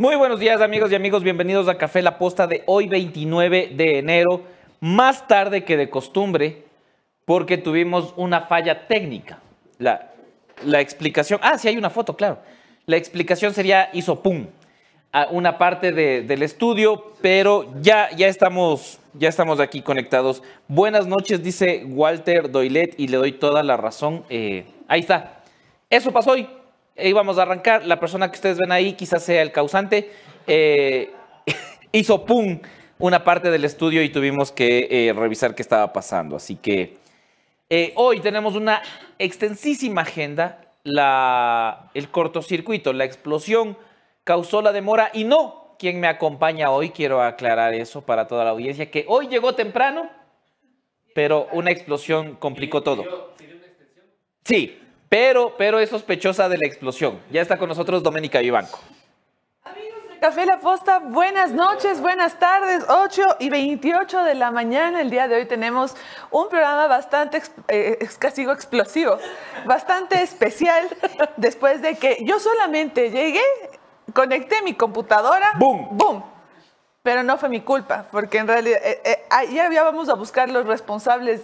Muy buenos días amigos y amigos, bienvenidos a Café La Posta de hoy 29 de enero, más tarde que de costumbre, porque tuvimos una falla técnica. La, la explicación, ah, sí hay una foto, claro. La explicación sería hizo pum a una parte de- del estudio, pero ya, ya, estamos, ya estamos aquí conectados. Buenas noches, dice Walter Doilet, y le doy toda la razón. Eh, ahí está. Eso pasó hoy. Íbamos a arrancar. La persona que ustedes ven ahí quizás sea el causante. Eh, hizo pum una parte del estudio y tuvimos que eh, revisar qué estaba pasando. Así que eh, hoy tenemos una extensísima agenda. La, el cortocircuito, la explosión causó la demora y no quien me acompaña hoy. Quiero aclarar eso para toda la audiencia, que hoy llegó temprano, pero una explosión complicó todo. Sí, pero, pero es sospechosa de la explosión. Ya está con nosotros Doménica Vivanco. Café La Posta, buenas noches, buenas tardes, 8 y 28 de la mañana. El día de hoy tenemos un programa bastante, eh, casi digo explosivo, bastante especial, después de que yo solamente llegué, conecté mi computadora, ¡Boom! ¡boom! Pero no fue mi culpa, porque en realidad eh, eh, ayer ya vamos a buscar los responsables,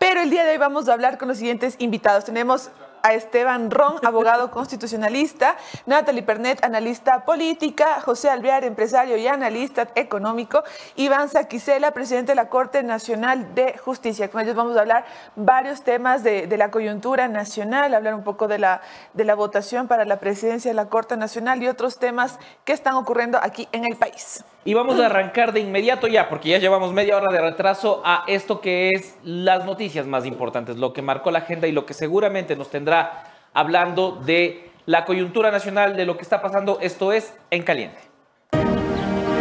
pero el día de hoy vamos a hablar con los siguientes invitados. Tenemos a Esteban Ron, abogado constitucionalista, Natalie Pernet, analista política, José Alvear, empresario y analista económico, Iván Saquicela, presidente de la Corte Nacional de Justicia. Con ellos vamos a hablar varios temas de, de la coyuntura nacional, hablar un poco de la, de la votación para la presidencia de la Corte Nacional y otros temas que están ocurriendo aquí en el país. Y vamos a arrancar de inmediato ya, porque ya llevamos media hora de retraso a esto que es las noticias más importantes, lo que marcó la agenda y lo que seguramente nos tendrá hablando de la coyuntura nacional, de lo que está pasando, esto es En Caliente.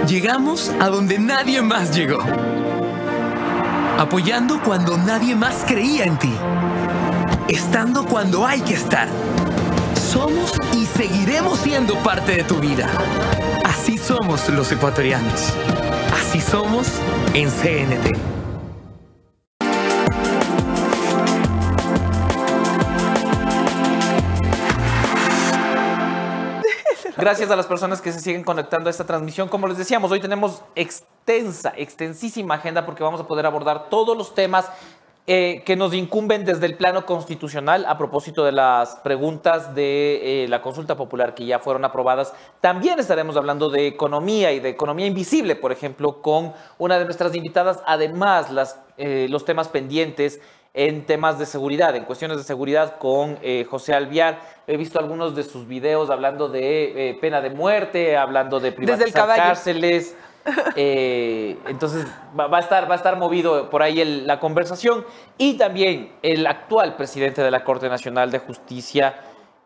Llegamos a donde nadie más llegó. Apoyando cuando nadie más creía en ti. Estando cuando hay que estar. Somos y seguiremos siendo parte de tu vida. Así somos los ecuatorianos. Así somos en CNT. Gracias a las personas que se siguen conectando a esta transmisión. Como les decíamos, hoy tenemos extensa, extensísima agenda porque vamos a poder abordar todos los temas eh, que nos incumben desde el plano constitucional a propósito de las preguntas de eh, la consulta popular que ya fueron aprobadas. También estaremos hablando de economía y de economía invisible, por ejemplo, con una de nuestras invitadas. Además, las, eh, los temas pendientes en temas de seguridad, en cuestiones de seguridad con eh, José Alviar. He visto algunos de sus videos hablando de eh, pena de muerte, hablando de Desde el privatizar caballo. cárceles. Eh, entonces va, a estar, va a estar movido por ahí la conversación. Y también el actual presidente de la Corte Nacional de Justicia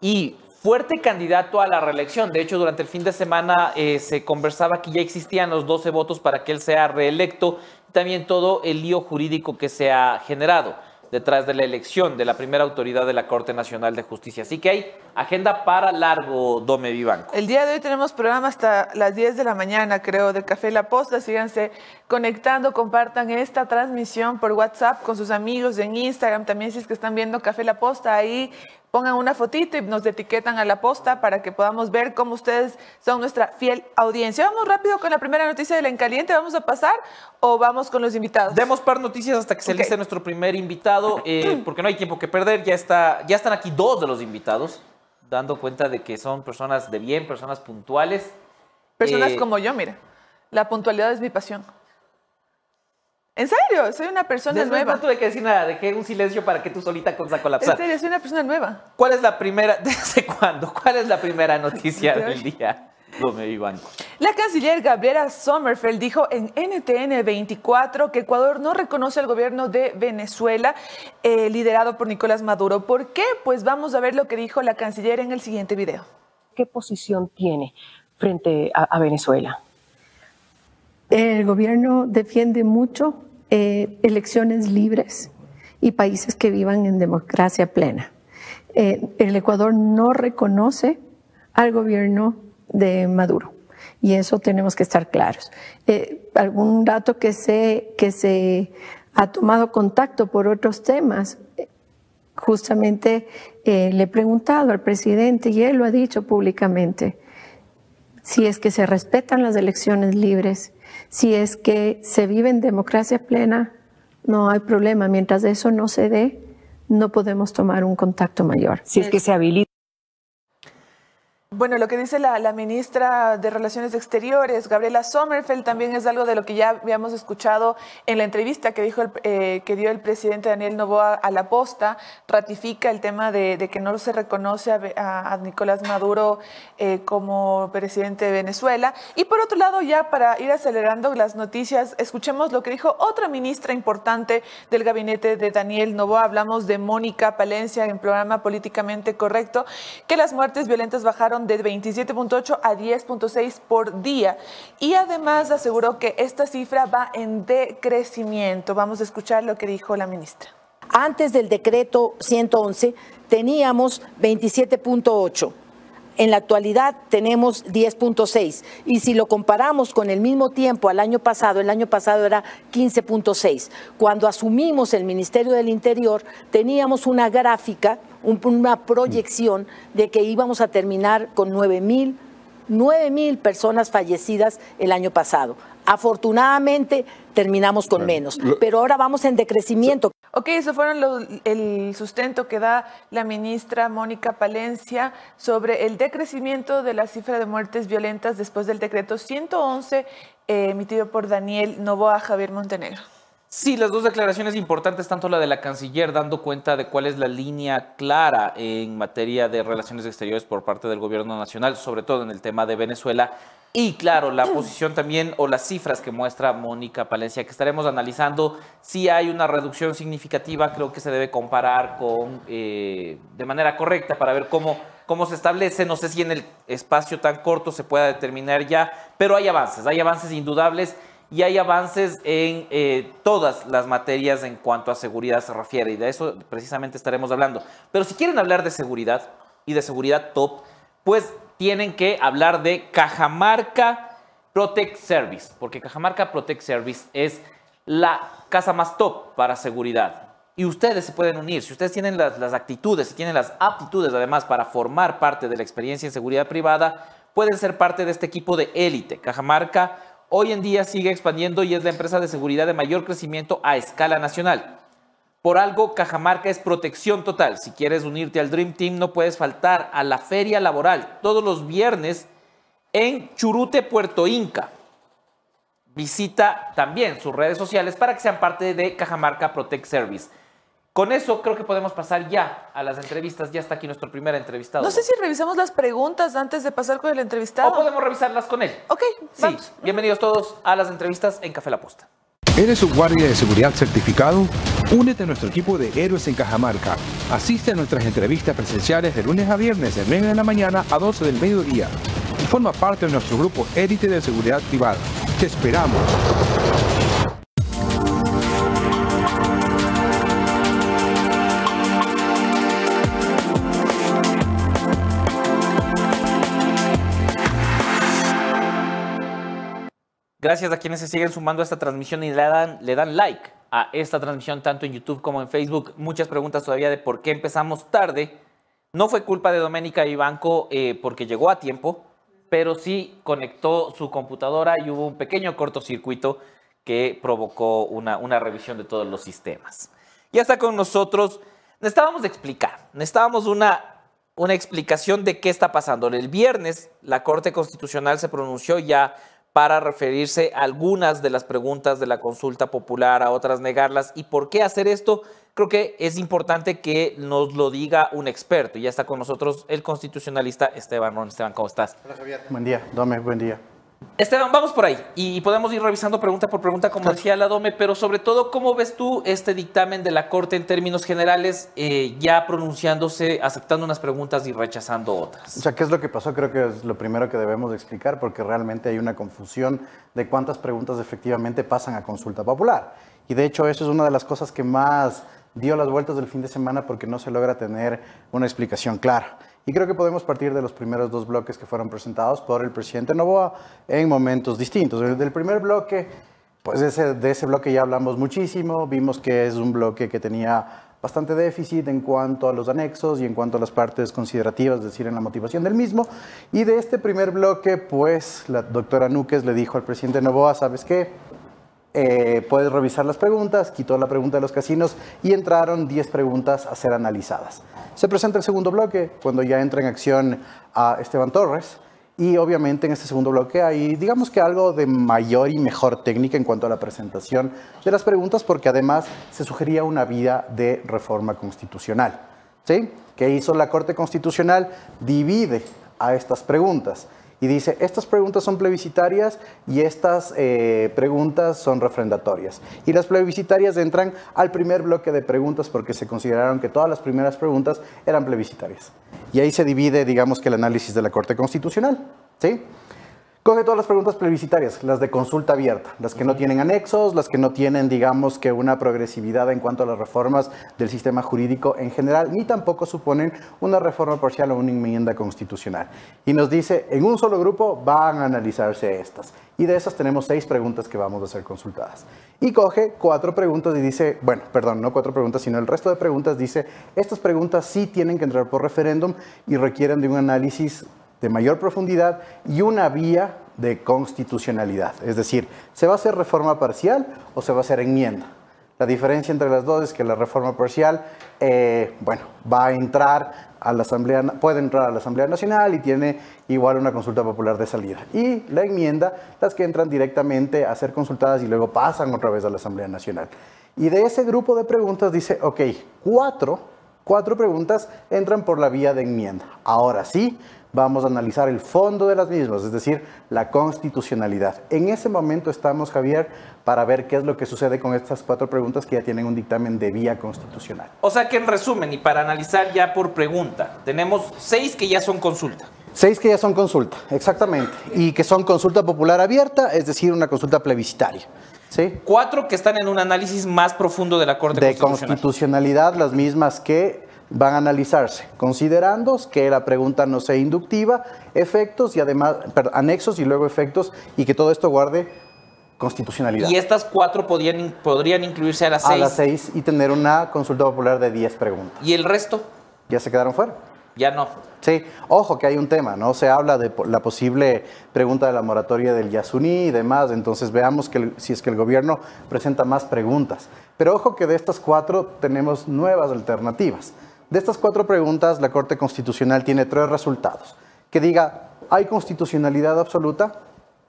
y fuerte candidato a la reelección. De hecho, durante el fin de semana eh, se conversaba que ya existían los 12 votos para que él sea reelecto. También todo el lío jurídico que se ha generado detrás de la elección de la primera autoridad de la Corte Nacional de Justicia. Así que hay agenda para largo, Dome Vivanco. El día de hoy tenemos programa hasta las 10 de la mañana, creo, del Café La Posta. Síganse conectando, compartan esta transmisión por WhatsApp con sus amigos en Instagram. También si es que están viendo Café La Posta, ahí pongan una fotito y nos etiquetan a la posta para que podamos ver cómo ustedes son nuestra fiel audiencia. Vamos rápido con la primera noticia de la Encaliente. ¿Vamos a pasar o vamos con los invitados? Demos par noticias hasta que se Ok. liste nuestro primer invitado, eh, porque no hay tiempo que perder. Ya, está, ya están aquí dos de los invitados, dando cuenta de que son personas de bien, personas puntuales. Personas Eh, como yo, mira. La puntualidad es mi pasión. En serio, soy una persona Después nueva. no tuve que decir nada, dejé un silencio para que tú solita cosa En colapsar. serio, soy una persona nueva. ¿Cuál es la primera, desde cuándo? ¿Cuál es la primera noticia del día? La canciller Gabriela Sommerfeld dijo en NTN 24 que Ecuador no reconoce al gobierno de Venezuela eh, liderado por Nicolás Maduro. ¿Por qué? Pues vamos a ver lo que dijo la canciller en el siguiente video. ¿Qué posición tiene frente a, a Venezuela? El gobierno defiende mucho eh, elecciones libres y países que vivan en democracia plena. Eh, el Ecuador no reconoce al gobierno de Maduro y eso tenemos que estar claros. Eh, algún dato que se, que se ha tomado contacto por otros temas, justamente le he preguntado al presidente y él lo ha dicho públicamente. si es que se respetan las elecciones libres, si es que se vive en democracia plena, no hay problema. Mientras eso no se dé, no podemos tomar un contacto mayor. Si es que se habilita. Bueno, lo que dice la, ministra de Relaciones Exteriores, Gabriela Sommerfeld, también es algo de lo que ya habíamos escuchado en la entrevista que, dijo el, eh, que dio el presidente Daniel Novoa a la posta. Ratifica el tema de, que no se reconoce a, Nicolás Maduro eh, como presidente de Venezuela. Y por otro lado, ya para ir acelerando las noticias, escuchemos lo que dijo otra ministra importante del gabinete de Daniel Novoa. Hablamos de Mónica Palencia en programa Políticamente Correcto, que las muertes violentas bajaron de 27.8 a 10.6 por día. Y además aseguró que esta cifra va en decrecimiento. Vamos a escuchar lo que dijo la ministra. Antes del decreto 111 teníamos 27.8. En la actualidad tenemos 10.6 y si lo comparamos con el mismo tiempo al año pasado, el año pasado era 15.6. Cuando asumimos el Ministerio del Interior teníamos una gráfica, una proyección de que íbamos a terminar con 9 mil 9 mil personas fallecidas el año pasado. Afortunadamente terminamos con menos, pero ahora vamos en decrecimiento. Ok, eso fueron lo, el sustento que da la ministra Mónica Palencia sobre el decrecimiento de la cifra de muertes violentas después del decreto 111 eh, emitido por Daniel Novoa Javier Montenegro. Sí, las dos declaraciones importantes, tanto la de la canciller dando cuenta de cuál es la línea clara en materia de relaciones exteriores por parte del gobierno nacional, sobre todo en el tema de Venezuela, y claro, la posición también o las cifras que muestra Mónica Palencia, que estaremos analizando, si hay una reducción significativa, creo que se debe comparar con eh, de manera correcta para ver cómo, cómo se establece. No sé si en el espacio tan corto se pueda determinar ya, pero hay avances, hay avances indudables y hay avances en eh, todas las materias en cuanto a seguridad se refiere, y de eso precisamente estaremos hablando. Pero si quieren hablar de seguridad y de seguridad top, pues tienen que hablar de Cajamarca Protect Service, porque Cajamarca Protect Service es la casa más top para seguridad. Y ustedes se pueden unir, si ustedes tienen las, actitudes, si tienen las aptitudes además para formar parte de la experiencia en seguridad privada, pueden ser parte de este equipo de élite. Cajamarca hoy en día sigue expandiendo y es la empresa de seguridad de mayor crecimiento a escala nacional. Por algo, Cajamarca es protección total. Si quieres unirte al Dream Team, no puedes faltar a la feria laboral todos los viernes en Churute, Puerto Inca. Visita también sus redes sociales para que sean parte de Cajamarca Protect Service. Con eso creo que podemos pasar ya a las entrevistas. Ya está aquí nuestro primer entrevistado. No sé si revisamos las preguntas antes de pasar con el entrevistado. O podemos revisarlas con él. Ok, vamos. Sí, bienvenidos todos a las entrevistas en Café La Posta. ¿Eres un guardia de seguridad certificado? Únete a nuestro equipo de héroes en Cajamarca. Asiste a nuestras entrevistas presenciales de lunes a viernes de 9 de la mañana a 12 del mediodía. Y forma parte de nuestro grupo élite de seguridad privada. Te esperamos. Gracias a quienes se siguen sumando a esta transmisión y le dan, le dan like a esta transmisión tanto en YouTube como en Facebook. Muchas preguntas todavía de por qué empezamos tarde. No fue culpa de Doménica Ibanco eh, porque llegó a tiempo, pero sí conectó su computadora y hubo un pequeño cortocircuito que provocó una, una revisión de todos los sistemas. Ya está con nosotros. Necesitábamos explicar, necesitábamos una, una explicación de qué está pasando. El viernes la Corte Constitucional se pronunció ya para referirse a algunas de las preguntas de la consulta popular, a otras negarlas. ¿Y por qué hacer esto? Creo que es importante que nos lo diga un experto. Ya está con nosotros el constitucionalista Esteban Ron. Esteban, ¿cómo estás? Hola Javier. Buen día, Dome, buen día. Esteban, vamos por ahí y podemos ir revisando pregunta por pregunta, como decía la Dome, pero sobre todo, ¿cómo ves tú este dictamen de la Corte en términos generales, eh, ya pronunciándose, aceptando unas preguntas y rechazando otras? O sea, ¿qué es lo que pasó? Creo que es lo primero que debemos de explicar porque realmente hay una confusión de cuántas preguntas efectivamente pasan a consulta popular. Y de hecho, eso es una de las cosas que más dio las vueltas del fin de semana porque no se logra tener una explicación clara. Y creo que podemos partir de los primeros dos bloques que fueron presentados por el presidente Novoa en momentos distintos. Del primer bloque, pues de ese, de ese bloque ya hablamos muchísimo, vimos que es un bloque que tenía bastante déficit en cuanto a los anexos y en cuanto a las partes considerativas, es decir, en la motivación del mismo. Y de este primer bloque, pues la doctora Núquez le dijo al presidente Novoa, ¿sabes qué? Eh, puedes revisar las preguntas, quitó la pregunta de los casinos y entraron 10 preguntas a ser analizadas. Se presenta el segundo bloque, cuando ya entra en acción a Esteban Torres. Y obviamente en este segundo bloque hay, digamos que algo de mayor y mejor técnica en cuanto a la presentación de las preguntas, porque además se sugería una vía de reforma constitucional. ¿Sí? ¿Qué hizo la Corte Constitucional? Divide a estas preguntas y dice, estas preguntas son plebiscitarias y estas eh, preguntas son refrendatorias. Y las plebiscitarias entran al primer bloque de preguntas porque se consideraron que todas las primeras preguntas eran plebiscitarias. Y ahí se divide, digamos que el análisis de la Corte Constitucional. ¿sí? Coge todas las preguntas plebiscitarias, las de consulta abierta, las que no tienen anexos, las que no tienen, digamos, que una progresividad en cuanto a las reformas del sistema jurídico en general, ni tampoco suponen una reforma parcial o una enmienda constitucional. Y nos dice, en un solo grupo van a analizarse estas. Y de esas tenemos seis preguntas que vamos a ser consultadas. Y coge cuatro preguntas y dice, bueno, perdón, no cuatro preguntas, sino el resto de preguntas dice, estas preguntas sí tienen que entrar por referéndum y requieren de un análisis de mayor profundidad y una vía de constitucionalidad. Es decir, ¿se va a hacer reforma parcial o se va a hacer enmienda? La diferencia entre las dos es que la reforma parcial, eh, bueno, va a entrar a la Asamblea, puede entrar a la Asamblea Nacional y tiene igual una consulta popular de salida. Y la enmienda, las que entran directamente a ser consultadas y luego pasan otra vez a la Asamblea Nacional. Y de ese grupo de preguntas dice, ok, cuatro, cuatro preguntas entran por la vía de enmienda. Ahora sí, vamos a analizar el fondo de las mismas, es decir, la constitucionalidad. En ese momento estamos, Javier, para ver qué es lo que sucede con estas cuatro preguntas que ya tienen un dictamen de vía constitucional. O sea que en resumen, y para analizar ya por pregunta, tenemos seis que ya son consulta. Seis que ya son consulta, exactamente, y que son consulta popular abierta, es decir, una consulta plebiscitaria. ¿Sí? Cuatro que están en un análisis más profundo de la Corte de Constitucional. De constitucionalidad, las mismas que van a analizarse, considerando que la pregunta no sea inductiva, efectos y además, perdón, anexos y luego efectos, y que todo esto guarde constitucionalidad. Y estas cuatro podrían, podrían incluirse a las seis. A las seis y tener una consulta popular de diez preguntas. ¿Y el resto? Ya se quedaron fuera. Ya no. Sí, ojo que hay un tema, ¿no? Se habla de la posible pregunta de la moratoria del Yasuní y demás, entonces veamos que si es que el gobierno presenta más preguntas. Pero ojo que de estas cuatro tenemos nuevas alternativas. De estas cuatro preguntas, la Corte Constitucional tiene tres resultados. Que diga, ¿hay constitucionalidad absoluta?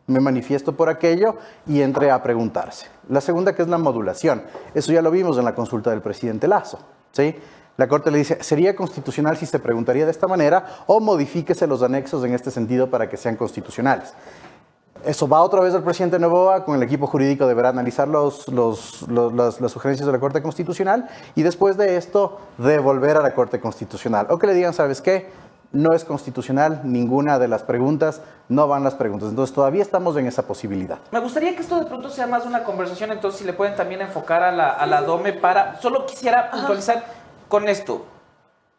Me manifiesto por aquello y entre a preguntarse. La segunda, que es la modulación. Eso ya lo vimos en la consulta del presidente Lazo. ¿sí? La Corte le dice, ¿sería constitucional si se preguntaría de esta manera o modifíquese los anexos en este sentido para que sean constitucionales? Eso va otra vez al presidente Novoa, con el equipo jurídico deberá analizar los, las, sugerencias de la Corte Constitucional y después de esto devolver a la Corte Constitucional. O que le digan, ¿sabes qué? No es constitucional ninguna de las preguntas, no van las preguntas. Entonces todavía estamos en esa posibilidad. Me gustaría que esto de pronto sea más una conversación, entonces si le pueden también enfocar a la, a la DOME para... Solo quisiera puntualizar con esto.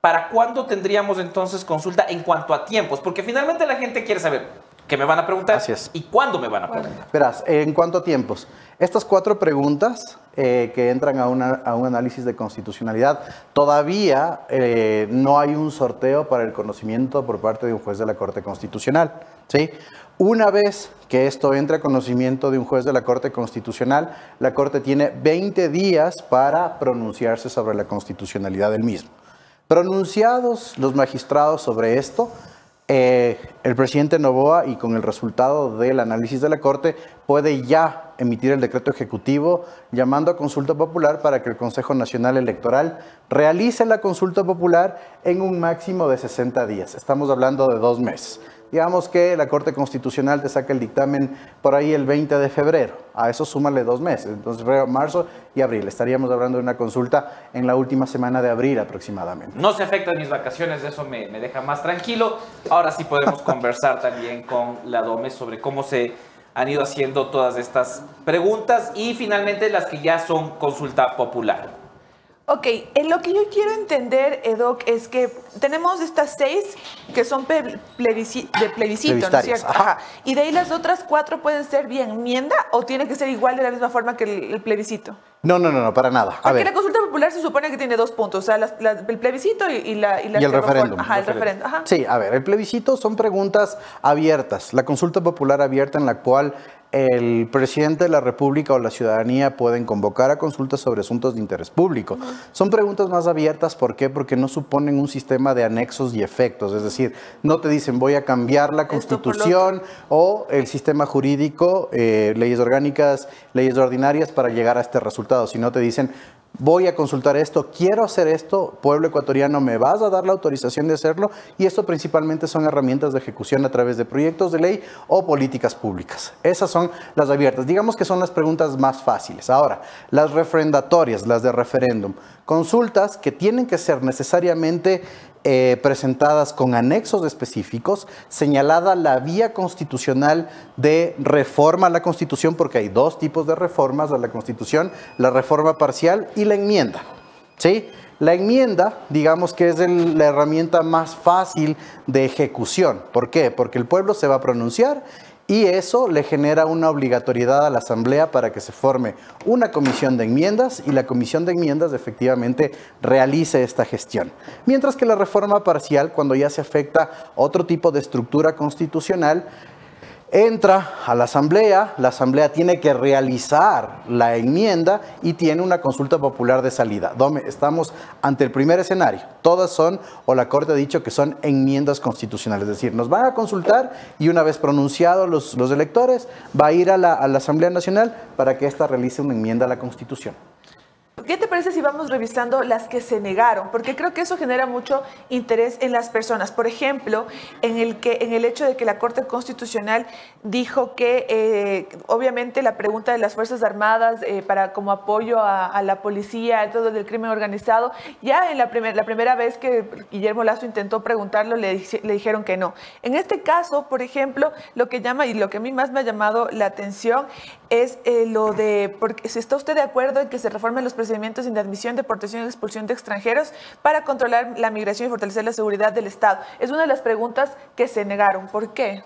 ¿Para cuándo tendríamos entonces consulta en cuanto a tiempos? Porque finalmente la gente quiere saber, ¿Qué me van a preguntar? Así es. ¿Y cuándo me van a preguntar? Verás, en cuanto a tiempos, estas cuatro preguntas eh, que entran a, a, un análisis de constitucionalidad, todavía eh, no hay un sorteo para el conocimiento por parte de un juez de la Corte Constitucional. ¿sí? Una vez que esto entre a conocimiento de un juez de la Corte Constitucional, la Corte tiene 20 días para pronunciarse sobre la constitucionalidad del mismo. Pronunciados los magistrados sobre esto, eh, el presidente Novoa y con el resultado del análisis de la Corte puede ya emitir el decreto ejecutivo llamando a consulta popular para que el Consejo Nacional Electoral realice la consulta popular en un máximo de 60 días. Estamos hablando de dos meses. Digamos que la Corte Constitucional te saca el dictamen por ahí el 20 de febrero. A eso súmale dos meses. Entonces, febrero, marzo y abril. Estaríamos hablando de una consulta en la última semana de abril aproximadamente. No se afectan mis vacaciones, eso me, me deja más tranquilo. Ahora sí podemos conversar también con la DOME sobre cómo se han ido haciendo todas estas preguntas y finalmente las que ya son consulta popular. Ok, en lo que yo quiero entender, Edoc, es que tenemos estas seis que son de plebiscito, ¿no es cierto? Ajá. Y de ahí las otras cuatro pueden ser vía enmienda o tiene que ser igual de la misma forma que el, plebiscito. No, no, no, no, para nada. A Porque la consulta popular se supone que tiene dos puntos, o sea, las- el plebiscito y, y la, y la Y el referéndum. Ajá, el referéndum. Ajá. Sí, a ver, el plebiscito son preguntas abiertas. La consulta popular abierta en la cual el presidente de la República o la ciudadanía pueden convocar a consultas sobre asuntos de interés público. Son preguntas más abiertas, ¿por qué? Porque no suponen un sistema de anexos y efectos, es decir, no te dicen voy a cambiar la constitución o el sistema jurídico, eh, leyes orgánicas, leyes ordinarias para llegar a este resultado, sino te dicen voy a consultar esto, quiero hacer esto, pueblo ecuatoriano, me vas a dar la autorización de hacerlo y esto principalmente son herramientas de ejecución a través de proyectos de ley o políticas públicas. Esas son las abiertas, digamos que son las preguntas más fáciles. Ahora, las refrendatorias, las de referéndum, consultas que tienen que ser necesariamente eh, presentadas con anexos específicos, señalada la vía constitucional de reforma a la Constitución, porque hay dos tipos de reformas a la Constitución, la reforma parcial y la enmienda. ¿sí? La enmienda, digamos que es la herramienta más fácil de ejecución. ¿Por qué? Porque el pueblo se va a pronunciar y eso le genera una obligatoriedad a la Asamblea para que se forme una comisión de enmiendas y la comisión de enmiendas efectivamente realice esta gestión. Mientras que la reforma parcial, cuando ya se afecta otro tipo de estructura constitucional, entra a la asamblea, la asamblea tiene que realizar la enmienda y tiene una consulta popular de salida. Estamos ante el primer escenario. Todas son, o la Corte ha dicho que son enmiendas constitucionales, es decir, nos van a consultar y una vez pronunciados los, los electores, va a ir a la, a la Asamblea Nacional para que ésta realice una enmienda a la Constitución. ¿Qué te parece si vamos revisando las que se negaron? Porque creo que eso genera mucho interés en las personas. Por ejemplo, en el, que, en el hecho de que la Corte Constitucional dijo que, eh, obviamente, la pregunta de las Fuerzas Armadas eh, para como apoyo a, la policía, a todo el crimen organizado, ya en la, primer- la primera vez que Guillermo Lazo intentó preguntarlo, le, le dijeron que no. En este caso, por ejemplo, lo que llama y lo que a mí más me ha llamado la atención es eh, lo de, porque si está usted de acuerdo en que se reformen los procedimientos de admisión, deportación y expulsión de extranjeros para controlar la migración y fortalecer la seguridad del Estado. Es una de las preguntas que se negaron. ¿Por qué?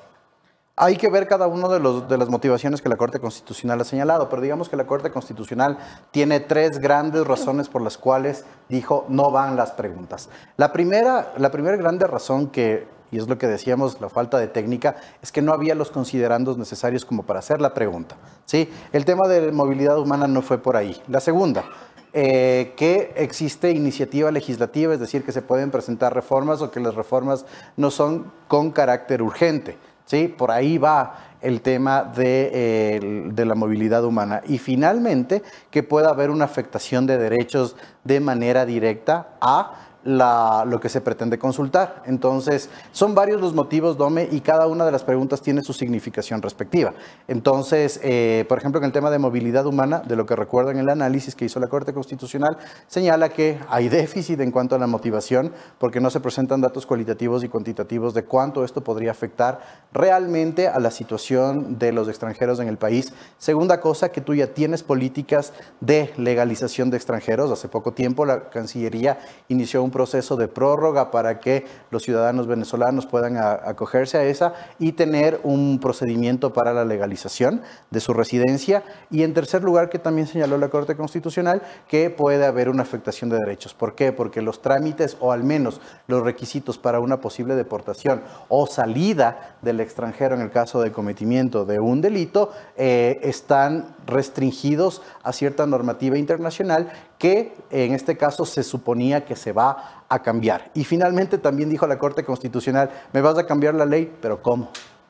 Hay que ver cada una de, de las motivaciones que la Corte Constitucional ha señalado, pero digamos que la Corte Constitucional tiene tres grandes razones por las cuales dijo no van las preguntas. La primera, la primera grande razón que, y es lo que decíamos, la falta de técnica, es que no había los considerandos necesarios como para hacer la pregunta. ¿sí? El tema de movilidad humana no fue por ahí. La segunda, eh, que existe iniciativa legislativa, es decir, que se pueden presentar reformas o que las reformas no son con carácter urgente. ¿sí? Por ahí va el tema de, de la movilidad humana. Y finalmente, que pueda haber una afectación de derechos de manera directa a la- lo que se pretende consultar. Entonces, son varios los motivos, Dome, y cada una de las preguntas tiene su significación respectiva. Entonces, eh, por ejemplo, en el tema de movilidad humana, de lo que recuerdo en el análisis que hizo la Corte Constitucional, señala que hay déficit en cuanto a la motivación, porque no se presentan datos cualitativos y cuantitativos de cuánto esto podría afectar realmente a la situación de los extranjeros en el país. Segunda cosa, que tú ya tienes políticas de legalización de extranjeros. Hace poco tiempo la Cancillería inició un proceso de prórroga para que los ciudadanos venezolanos puedan acogerse a esa y tener un procedimiento para la legalización de su residencia. Y en tercer lugar, que también señaló la Corte Constitucional, que puede haber una afectación de derechos. ¿Por qué? Porque los trámites o al menos los requisitos para una posible deportación o salida del extranjero en el caso de cometimiento de un delito eh, están restringidos a cierta normativa internacional que en este caso se suponía que se va a cambiar. Y finalmente también dijo la Corte Constitucional, me vas a cambiar la ley, pero ¿cómo?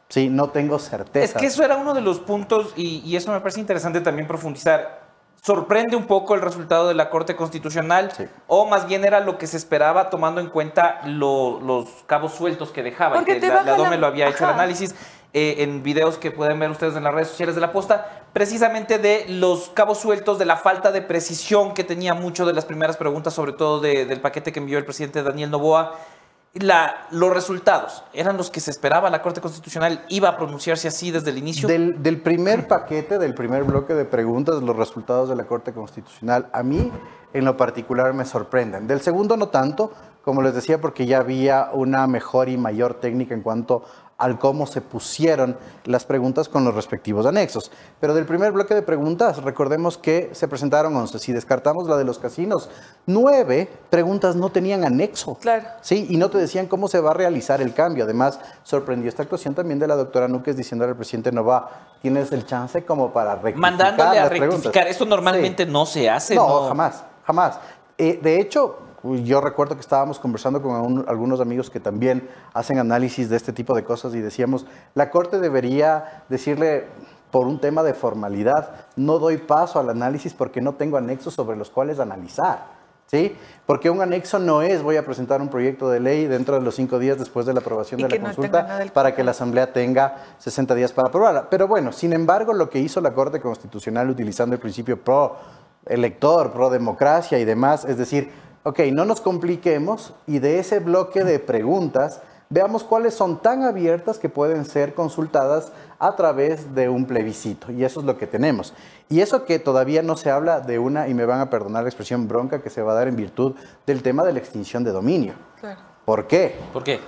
Sí, no tengo certeza. Es que eso era uno de los puntos y, y eso me parece interesante también profundizar. ¿Sorprende un poco el resultado de la Corte Constitucional Sí. o más bien era lo que se esperaba tomando en cuenta lo- los cabos sueltos que dejaba? Porque que te la, la Dome la- lo había hecho el Ajá. análisis eh, en videos que pueden ver ustedes en las redes sociales de la posta, precisamente de los cabos sueltos, de la falta de precisión que tenía mucho de las primeras preguntas, sobre todo de- del paquete que envió el presidente Daniel Novoa. Los resultados eran los que se esperaba. La Corte Constitucional iba a pronunciarse así desde el inicio. Del, del primer paquete, del primer bloque de preguntas, los resultados de la Corte Constitucional, a mí en lo particular me sorprenden. Del segundo no tanto, como les decía, porque ya había una mejor y mayor técnica en cuanto al cómo se pusieron las preguntas con los respectivos anexos. Pero del primer bloque de preguntas, recordemos que se presentaron 11. Si descartamos la de los casinos, nueve preguntas no tenían anexo. Claro. Sí, y no te decían cómo se va a realizar el cambio. Además, sorprendió esta actuación también de la doctora Núquez diciéndole al presidente Nova, tienes el chance como para rectificar Mandándole a las preguntas". rectificar. Eso normalmente Sí. no se hace. No, No, jamás, jamás. Eh, de hecho, yo recuerdo que estábamos conversando con un- algunos amigos que también hacen análisis de este tipo de cosas y decíamos, la Corte debería decirle por un tema de formalidad, no doy paso al análisis porque no tengo anexos sobre los cuales analizar. ¿Sí? Porque un anexo no es voy a presentar un proyecto de ley dentro de los cinco días después de la aprobación Y de la no consulta del para que la Asamblea tenga 60 días para aprobarla. Pero bueno, sin embargo, lo que hizo la Corte Constitucional utilizando el principio pro elector, pro democracia y demás, es decir, ok, no nos compliquemos y de ese bloque de preguntas veamos cuáles son tan abiertas que pueden ser consultadas a través de un plebiscito. Y eso es lo que tenemos. Y eso que todavía no se habla de una, y me van a perdonar la expresión bronca, que se va a dar en virtud del tema de la extinción de dominio. Claro. ¿Por qué? ¿Por qué?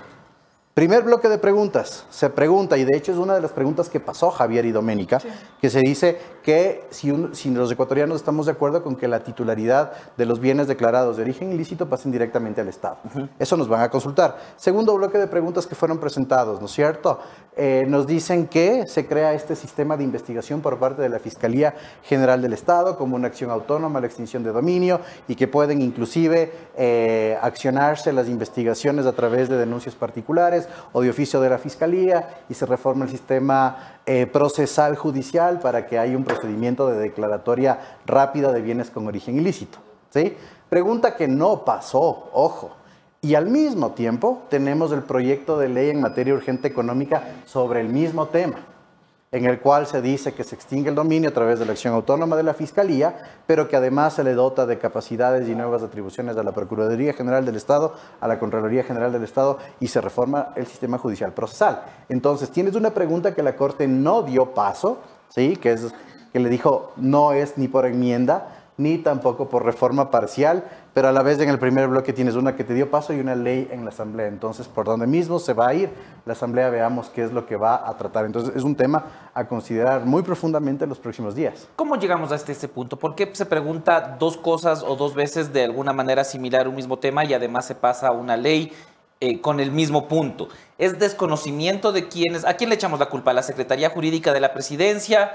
Primer bloque de preguntas. Se pregunta, y de hecho es una de las preguntas que pasó Javier y Doménica, que se dice que si, un- si los ecuatorianos estamos de acuerdo con que la titularidad de los bienes declarados de origen ilícito pasen directamente al Estado. Eso nos van a consultar. Segundo bloque de preguntas que fueron presentados, ¿no es cierto? Eh, nos dicen que se crea este sistema de investigación por parte de la Fiscalía General del Estado como una acción autónoma a la extinción de dominio y que pueden inclusive eh, accionarse las investigaciones a través de denuncias particulares o de oficio de la Fiscalía y se reforma el sistema eh, procesal judicial para que haya un procedimiento de declaratoria rápida de bienes con origen ilícito. ¿sí? Pregunta que no pasó, ojo. Y al mismo tiempo tenemos el proyecto de ley en materia urgente económica sobre el mismo tema, en el cual se dice que se extingue el dominio a través de la acción autónoma de la Fiscalía, pero que además se le dota de capacidades y nuevas atribuciones a la Procuraduría General del Estado, a la Contraloría General del Estado y se reforma el sistema judicial procesal. Entonces, tienes una pregunta que la Corte no dio paso, ¿sí? que, es, que le dijo no es ni por enmienda, ni tampoco por reforma parcial, pero a la vez en el primer bloque tienes una que te dio paso y una ley en la Asamblea. Entonces, por donde mismo se va a ir la Asamblea, veamos qué es lo que va a tratar. Entonces, es un tema a considerar muy profundamente en los próximos días. ¿Cómo llegamos hasta este punto? ¿Por qué se pregunta dos cosas o dos veces de alguna manera similar un mismo tema y además se pasa una ley eh, con el mismo punto? ¿Es desconocimiento de quiénes? ¿A quién le echamos la culpa? ¿A la Secretaría Jurídica de la Presidencia?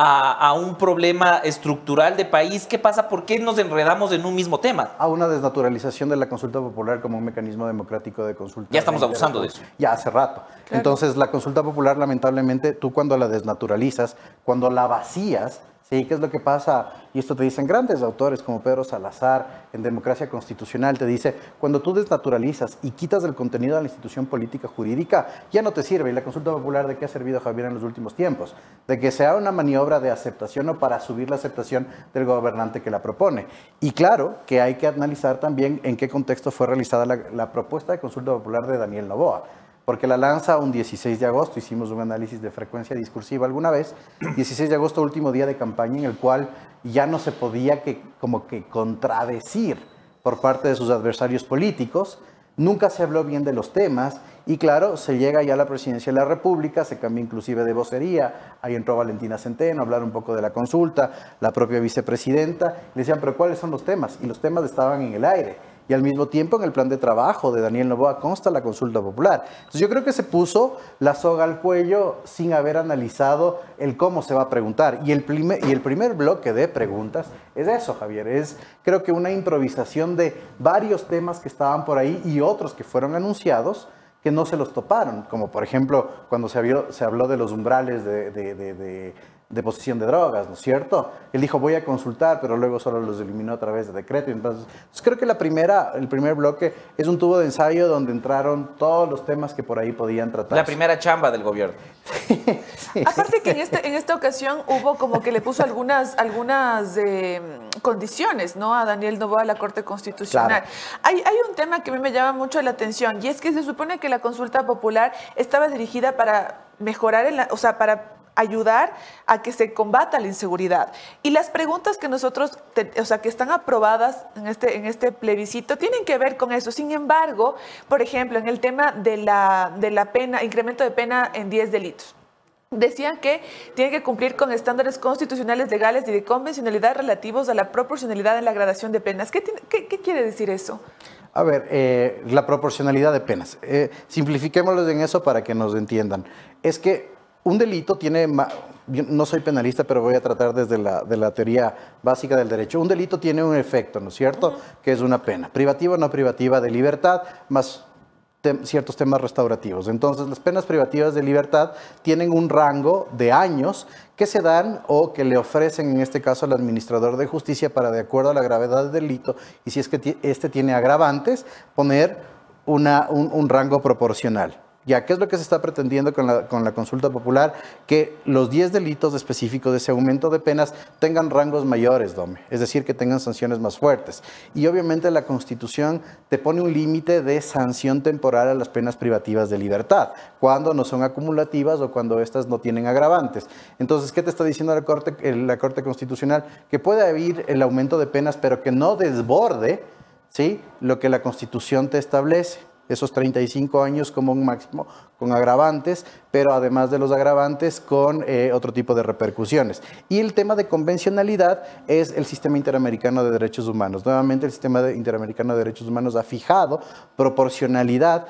¿A, a un problema estructural de país? ¿Qué pasa? ¿Por qué nos enredamos en un mismo tema? A una desnaturalización de la consulta popular como un mecanismo democrático de consulta. Ya estamos abusando de eso. Ya hace rato. Entonces, la consulta popular, lamentablemente, tú cuando la desnaturalizas, cuando la vacías, ¿sí? ¿Qué es lo que pasa? Y esto te dicen grandes autores como Pedro Salazar en Democracia Constitucional, te dice, cuando tú desnaturalizas y quitas el contenido de la institución política jurídica, ya no te sirve. ¿Y la consulta popular de qué ha servido Javier en los últimos tiempos? De que sea una maniobra de aceptación o para subir la aceptación del gobernante que la propone. Y claro que hay que analizar también en qué contexto fue realizada la, la propuesta de consulta popular de Daniel Novoa porque la lanza un 16 de agosto, hicimos un análisis de frecuencia discursiva alguna vez, 16 de agosto, último día de campaña en el cual ya no se podía que, como que contradecir por parte de sus adversarios políticos, nunca se habló bien de los temas y claro, se llega ya a la presidencia de la República, se cambia inclusive de vocería, ahí entró Valentina Centeno a hablar un poco de la consulta, la propia vicepresidenta, le decían, pero ¿cuáles son los temas? Y los temas estaban en el aire y al mismo tiempo en el plan de trabajo de Daniel Novoa consta la consulta popular. Entonces yo creo que se puso la soga al cuello sin haber analizado el cómo se va a preguntar. Y el primer, y el primer bloque de preguntas es eso, Javier, es creo que una improvisación de varios temas que estaban por ahí y otros que fueron anunciados que no se los toparon, como por ejemplo cuando se, habló, se habló de los umbrales de, de posesión de drogas, ¿no es cierto? Él dijo, voy a consultar, pero luego solo los eliminó a través de decreto. Entonces, pues creo que la primera, el primer bloque es un tubo de ensayo donde entraron todos los temas que por ahí podían tratar. La primera chamba del gobierno. Aparte que en, este, en esta ocasión hubo como que le puso algunas, algunas eh, condiciones ¿no? a Daniel Novoa a la Corte Constitucional. Claro. Hay, hay un tema que a mí me llama mucho la atención y es que se supone que la consulta popular estaba dirigida para mejorar, el, o sea, para ayudar a que se combata la inseguridad. Y las preguntas que nosotros, o sea, que están aprobadas en este, en este plebiscito, tienen que ver con eso. Sin embargo, por ejemplo, en el tema de la, de la pena, incremento de pena en 10 delitos. Decían que tiene que cumplir con estándares constitucionales, legales y de convencionalidad relativos a la proporcionalidad en la gradación de penas. ¿Qué, tiene- qué- qué quiere decir eso? A ver, eh, la proporcionalidad de penas. Eh, simplifiquémoslo en eso para que nos entiendan. Es que un delito tiene, no soy penalista, pero voy a tratar desde la, de la teoría básica del derecho. Un delito tiene un efecto, ¿no es cierto? Que es una pena. Privativa o no privativa de libertad, más ciertos temas restaurativos. Entonces, las penas privativas de libertad tienen un rango de años que se dan o que le ofrecen, en este caso, al administrador de justicia para, de acuerdo a la gravedad del delito, y si es que este tiene agravantes, poner una- un, un rango proporcional. Ya, ¿qué es lo que se está pretendiendo con la, con la consulta popular? Que los 10 delitos específicos de ese aumento de penas tengan rangos mayores, Dome, es decir, que tengan sanciones más fuertes. Y obviamente la Constitución te pone un límite de sanción temporal a las penas privativas de libertad, cuando no son acumulativas o cuando estas no tienen agravantes. Entonces, ¿qué te está diciendo la Corte, eh, Constitucional? Que puede haber el aumento de penas, pero que no desborde lo que la Constitución te establece. Esos 35 años como un máximo con agravantes, pero además de los agravantes con eh, otro tipo de repercusiones. Y el tema de convencionalidad es el Sistema Interamericano de Derechos Humanos. Nuevamente el Sistema Interamericano de Derechos Humanos ha fijado proporcionalidad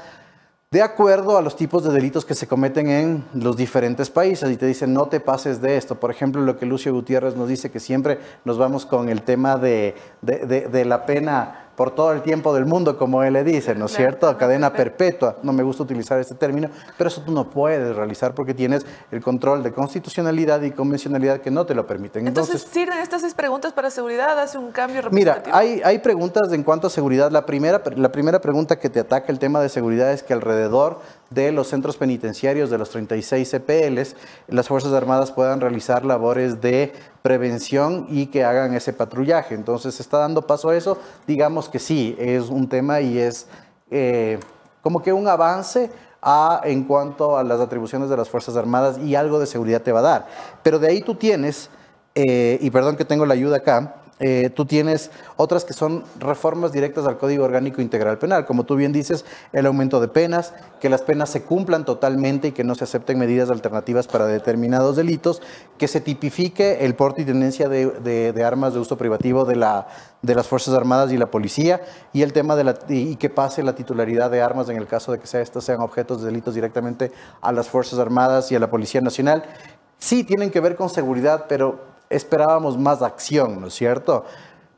de acuerdo a los tipos de delitos que se cometen en los diferentes países y te dicen no te pases de esto. Por ejemplo, lo que Lucio Gutiérrez nos dice que siempre nos vamos con el tema de- de la pena por todo el tiempo del mundo, como él le dice, ¿no es cierto? cadena perpetua. No me gusta utilizar este término, pero eso tú no puedes realizar porque tienes el control de constitucionalidad y convencionalidad que no te lo permiten. Entonces, ¿sirven estas seis preguntas para seguridad? ¿Hace un cambio Mira, hay, hay preguntas en cuanto a seguridad. La primera, la primera pregunta que te ataca el tema de seguridad es que alrededor de los centros penitenciarios de los 36 CPLs, las Fuerzas Armadas puedan realizar labores de prevención y que hagan ese patrullaje. Entonces, ¿se está dando paso a eso? Digamos que sí, es un tema y es eh, como que un avance en cuanto a las atribuciones de las Fuerzas Armadas y algo de seguridad te va a dar. Pero de ahí tú tienes, eh, y perdón que tengo la ayuda acá, eh, tú tienes otras que son reformas directas al Código Orgánico Integral Penal, como tú bien dices, el aumento de penas, que las penas se cumplan totalmente y que no se acepten medidas alternativas para determinados delitos, que se tipifique el porte y tenencia de, de- armas de uso privativo de, la, de las Fuerzas Armadas y la Policía, y el tema de la, y, y que pase la titularidad de armas en el caso de que sea, estos sean objetos de delitos directamente a las Fuerzas Armadas y a la Policía Nacional. Sí, tienen que ver con seguridad, pero esperábamos más acción, ¿no es cierto?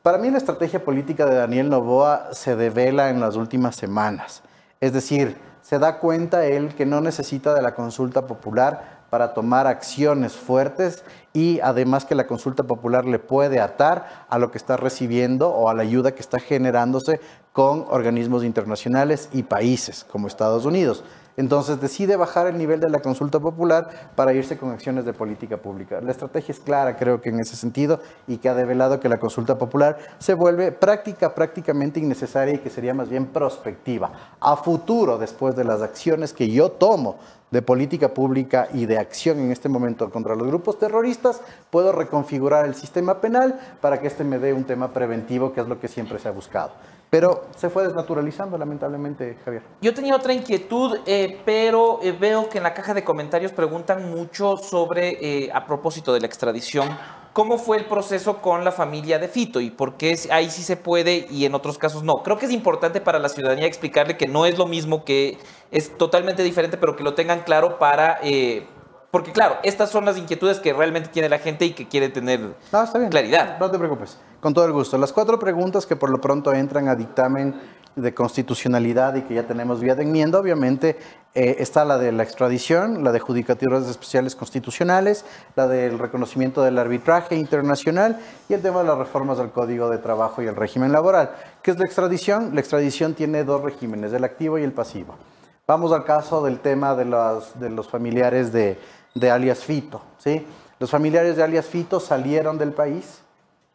Para mí la estrategia política de Daniel Novoa se devela en las últimas semanas. Es decir, se da cuenta él que no necesita de la consulta popular para tomar acciones fuertes y además que la consulta popular le puede atar a lo que está recibiendo o a la ayuda que está generándose con organismos internacionales y países como Estados Unidos. Entonces decide bajar el nivel de la consulta popular para irse con acciones de política pública. La estrategia es clara, creo que en ese sentido, y que ha develado que la consulta popular se vuelve práctica, prácticamente innecesaria y que sería más bien prospectiva. A futuro, después de las acciones que yo tomo de política pública y de acción en este momento contra los grupos terroristas, puedo reconfigurar el sistema penal para que este me dé un tema preventivo, que es lo que siempre se ha buscado. Pero se fue desnaturalizando, lamentablemente, Javier. Yo tenía otra inquietud, eh, pero eh, veo que en la caja de comentarios preguntan mucho sobre, eh, a propósito de la extradición, cómo fue el proceso con la familia de Fito y por qué ahí sí se puede y en otros casos no. Creo que es importante para la ciudadanía explicarle que no es lo mismo, que es totalmente diferente, pero que lo tengan claro para... eh, porque claro, estas son las inquietudes que realmente tiene la gente y que quiere tener No, está bien. claridad. No te preocupes. Con todo el gusto. Las cuatro preguntas que por lo pronto entran a dictamen de constitucionalidad y que ya tenemos vía de enmienda, obviamente eh, está la de la extradición, la de judicaturas especiales constitucionales, la del reconocimiento del arbitraje internacional y el tema de las reformas al Código de Trabajo y el régimen laboral. ¿Qué es la extradición? La extradición tiene dos regímenes, el activo y el pasivo. Vamos al caso del tema de los familiares de, de alias Fito. ¿sí? Los familiares de alias Fito salieron del país,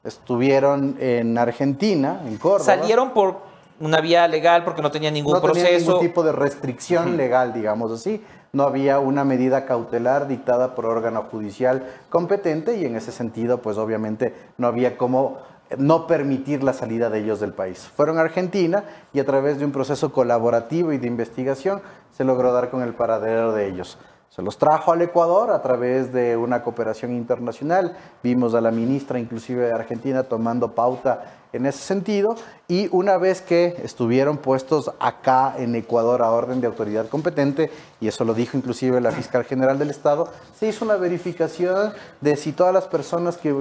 estuvieron en Argentina, en Córdoba. Salieron por una vía legal porque no tenía ningún no proceso. ningún tipo de restricción legal, digamos así. No había una medida cautelar dictada por órgano judicial competente y en ese sentido, pues obviamente no había cómo no permitir la salida de ellos del país. Fueron a Argentina y a través de un proceso colaborativo y de investigación se logró dar con el paradero de ellos. Se los trajo al Ecuador a través de una cooperación internacional. Vimos a la ministra inclusive de Argentina tomando pauta en ese sentido. Y una vez que estuvieron puestos acá en Ecuador a orden de autoridad competente, y eso lo dijo inclusive la fiscal general del Estado, se hizo una verificación de si todas las personas que,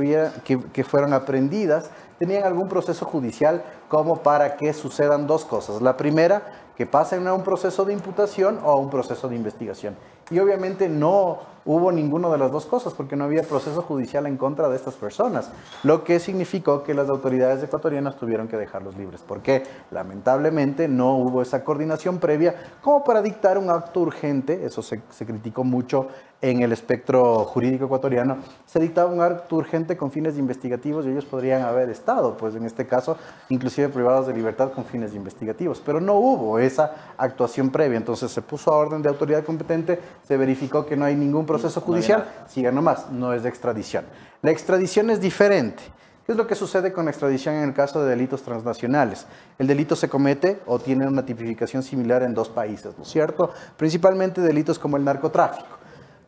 fueron aprendidas tenían algún proceso judicial como para que sucedan dos cosas. La primera, que pasen a un proceso de imputación o a un proceso de investigación. Y obviamente no hubo ninguna de las dos cosas porque no había proceso judicial en contra de estas personas, lo que significó que las autoridades ecuatorianas tuvieron que dejarlos libres, porque lamentablemente no hubo esa coordinación previa como para dictar un acto urgente, eso se, se criticó mucho en el espectro jurídico ecuatoriano, se dictaba un acto urgente con fines investigativos y ellos podrían haber estado, pues en este caso, inclusive privados de libertad con fines investigativos, pero no hubo esa actuación previa, entonces se puso a orden de autoridad competente, se verificó que no hay ningún proceso judicial, siga nomás, no es de extradición. La extradición es diferente. ¿Qué es lo que sucede con la extradición en el caso de delitos transnacionales? El delito se comete o tiene una tipificación similar en dos países, ¿no es cierto? Principalmente delitos como el narcotráfico.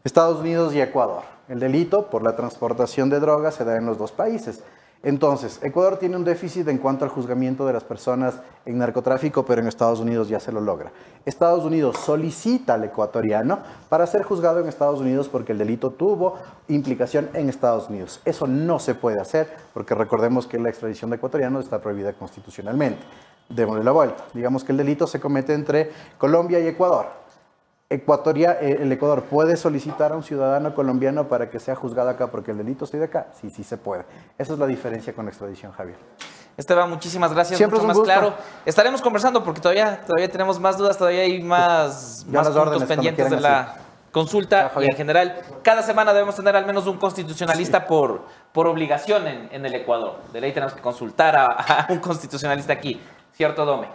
Estados Unidos y Ecuador. El delito por la transportación de drogas se da en los dos países. Entonces, Ecuador tiene un déficit en cuanto al juzgamiento de las personas en narcotráfico, pero en Estados Unidos ya se lo logra. Estados Unidos solicita al ecuatoriano para ser juzgado en Estados Unidos porque el delito tuvo implicación en Estados Unidos. Eso no se puede hacer porque recordemos que la extradición de ecuatorianos está prohibida constitucionalmente. Démosle la vuelta. Digamos que el delito se comete entre Colombia y Ecuador. Ecuatoria, eh, el Ecuador puede solicitar a un ciudadano colombiano para que sea juzgado acá porque el delito está de acá. Sí, sí se puede. Esa es la diferencia con la extradición, Javier. Esteban, muchísimas gracias. Siempre mucho es más un gusto. claro. Estaremos conversando porque todavía, todavía tenemos más dudas, todavía hay más, Ya más puntos pendientes de la consulta Ya, y en general. Cada semana debemos tener al menos un constitucionalista por, por obligación en, en el Ecuador. De ley tenemos que consultar a, a un constitucionalista aquí. ¿Cierto, Dome?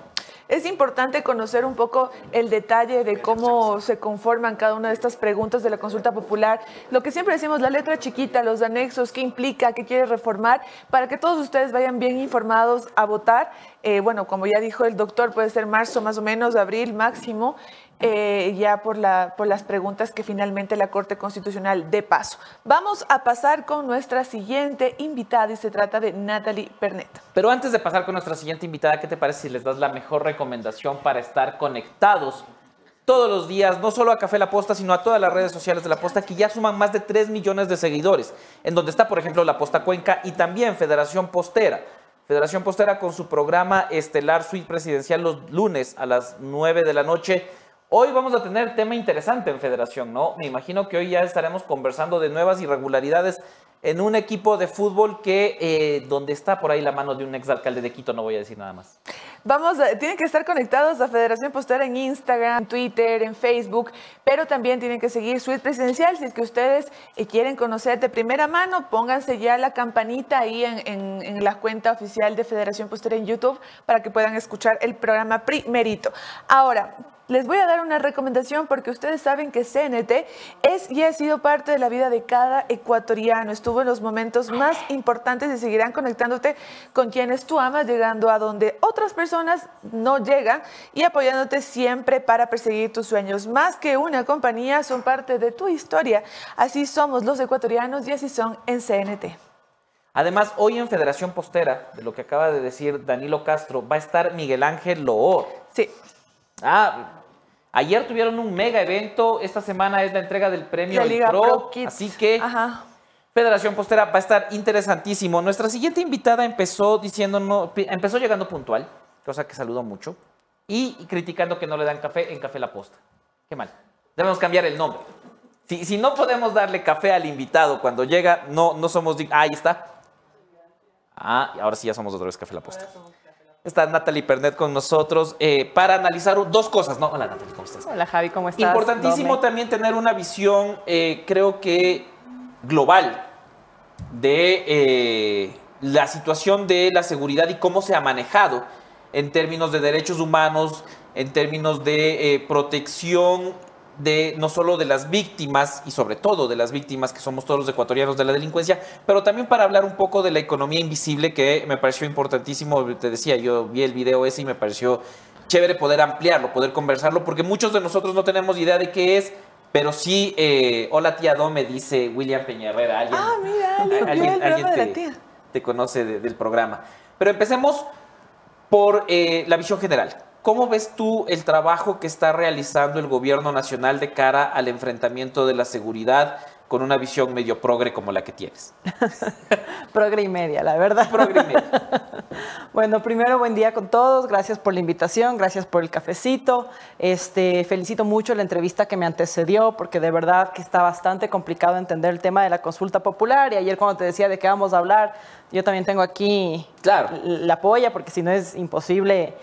Es importante conocer un poco el detalle de cómo se conforman cada una de estas preguntas de la consulta popular. Lo que siempre decimos, la letra chiquita, los anexos, qué implica, qué quiere reformar, para que todos ustedes vayan bien informados a votar. Eh, bueno, como ya dijo el doctor, puede ser marzo más o menos, abril máximo, eh, ya por, la, por las preguntas que finalmente la Corte Constitucional dé paso. Vamos a pasar con nuestra siguiente invitada y se trata de Natalie Pernet. Pero antes de pasar con nuestra siguiente invitada, ¿qué te parece si les das la mejor recomendación para estar conectados todos los días, no solo a Café La Posta, sino a todas las redes sociales de La Posta, que ya suman más de 3 millones de seguidores, en donde está, por ejemplo, La Posta Cuenca y también Federación Postera. Federación Postera con su programa estelar Suite Presidencial los lunes a las 9 de la noche. Hoy vamos a tener tema interesante en Federación, ¿no? Me imagino que hoy ya estaremos conversando de nuevas irregularidades en un equipo de fútbol que, eh, donde está por ahí la mano de un exalcalde de Quito, no voy a decir nada más. Vamos, a- tienen que estar conectados a Federación Postera en Instagram, Twitter, en Facebook, pero también tienen que seguir Suite Presidencial. Si es que ustedes eh, quieren conocer de primera mano, pónganse ya la campanita ahí en, la cuenta oficial de Federación Postera en YouTube para que puedan escuchar el programa primerito. Ahora, les voy a dar una recomendación porque ustedes saben que CNT es y ha sido parte de la vida de cada ecuatoriano. Estuvo en los momentos más importantes y seguirán conectándote con quienes tú amas, llegando a donde otras personas no llegan y apoyándote siempre para perseguir tus sueños. Más que una compañía, son parte de tu historia. Así somos los ecuatorianos y así son en CNT. Además, hoy en Federación Postera, de lo que acaba de decir Danilo Castro, va a estar Miguel Ángel Loor. Sí, Ah, ayer tuvieron un mega evento, esta semana es la entrega del premio la Liga Pro, Pro Kids. así que Ajá. Federación Postera va a estar interesantísimo. Nuestra siguiente invitada empezó diciéndonos, empezó llegando puntual, cosa que saludo mucho, y criticando que no le dan café en Café La Posta. Qué mal. Debemos cambiar el nombre. Si, si no podemos darle café al invitado cuando llega, no, no somos ah, ahí está. Ah, ahora sí ya somos otra vez Café La Posta. Está Natalie Pernet con nosotros eh, para analizar dos cosas. No, hola Natalie, ¿cómo estás? Hola Javi, ¿cómo estás? Importantísimo Dome. también tener una visión, eh, creo que global, de eh, la situación de la seguridad y cómo se ha manejado en términos de derechos humanos, en términos de protección de no solo de las víctimas y sobre todo de las víctimas que somos todos los ecuatorianos de la delincuencia, pero también para hablar un poco de la economía invisible que me pareció importantísimo, te decía, yo vi el video ese y me pareció chévere poder ampliarlo, poder conversarlo, porque muchos de nosotros no tenemos idea de qué es, pero sí, eh, hola tía Dome, dice William Peñarrera. Alguien, Ah, mira, alguien vio el programa de la te, tía. te conoce de- del programa. Pero empecemos por eh, la visión general. ¿Cómo ves tú el trabajo que está realizando el gobierno nacional de cara al enfrentamiento de la seguridad con una visión medio progre como la que tienes? Progre y media, la verdad. Progre y media. Bueno, primero buen día con todos, gracias por la invitación, gracias por el cafecito. Este, felicito mucho la entrevista que me antecedió porque de verdad que está bastante complicado entender el tema de la consulta popular y ayer cuando te decía de qué vamos a hablar, yo también tengo aquí Claro. la polla porque si no es imposible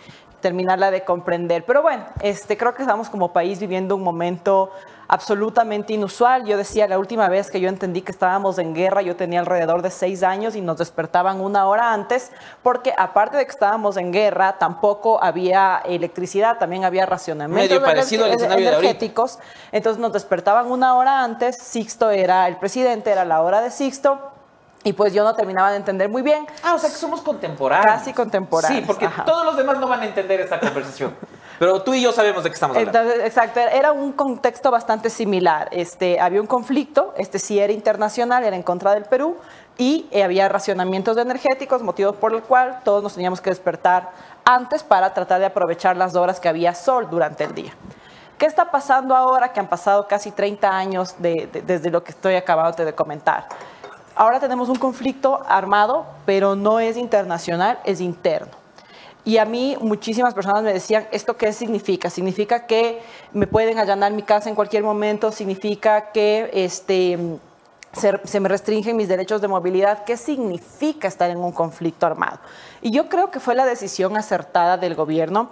terminarla de comprender. Pero bueno, este, creo que estamos como país viviendo un momento absolutamente inusual. Yo decía, la última vez que yo entendí que estábamos en guerra, yo tenía alrededor de seis años y nos despertaban una hora antes, porque aparte de que estábamos en guerra, tampoco había electricidad, también había racionamiento Medio parecido al escenario de energéticos. Entonces nos despertaban una hora antes, Sixto era el presidente, era la hora de Sixto. Y pues yo no terminaba de entender muy bien. Ah, o sea que somos contemporáneos. Casi contemporáneos, Sí, porque ajá. todos los demás no van a entender esta conversación. Pero tú y yo sabemos de qué estamos hablando. Entonces, exacto, era un contexto bastante similar. Este, había un conflicto, este sí era internacional, era en contra del Perú, y eh, había racionamientos de energéticos, motivo por el cual todos nos teníamos que despertar antes para tratar de aprovechar las horas que había sol durante el día. ¿Qué está pasando ahora que han pasado casi 30 años de- de- desde lo que estoy acabando de comentar? Ahora tenemos un conflicto armado, pero no es internacional, es interno. Y a mí muchísimas personas me decían, ¿esto qué significa? ¿Significa que me pueden allanar mi casa en cualquier momento? ¿Significa que este, se, se me restringen mis derechos de movilidad? ¿Qué significa estar en un conflicto armado? Y yo creo que fue la decisión acertada del gobierno.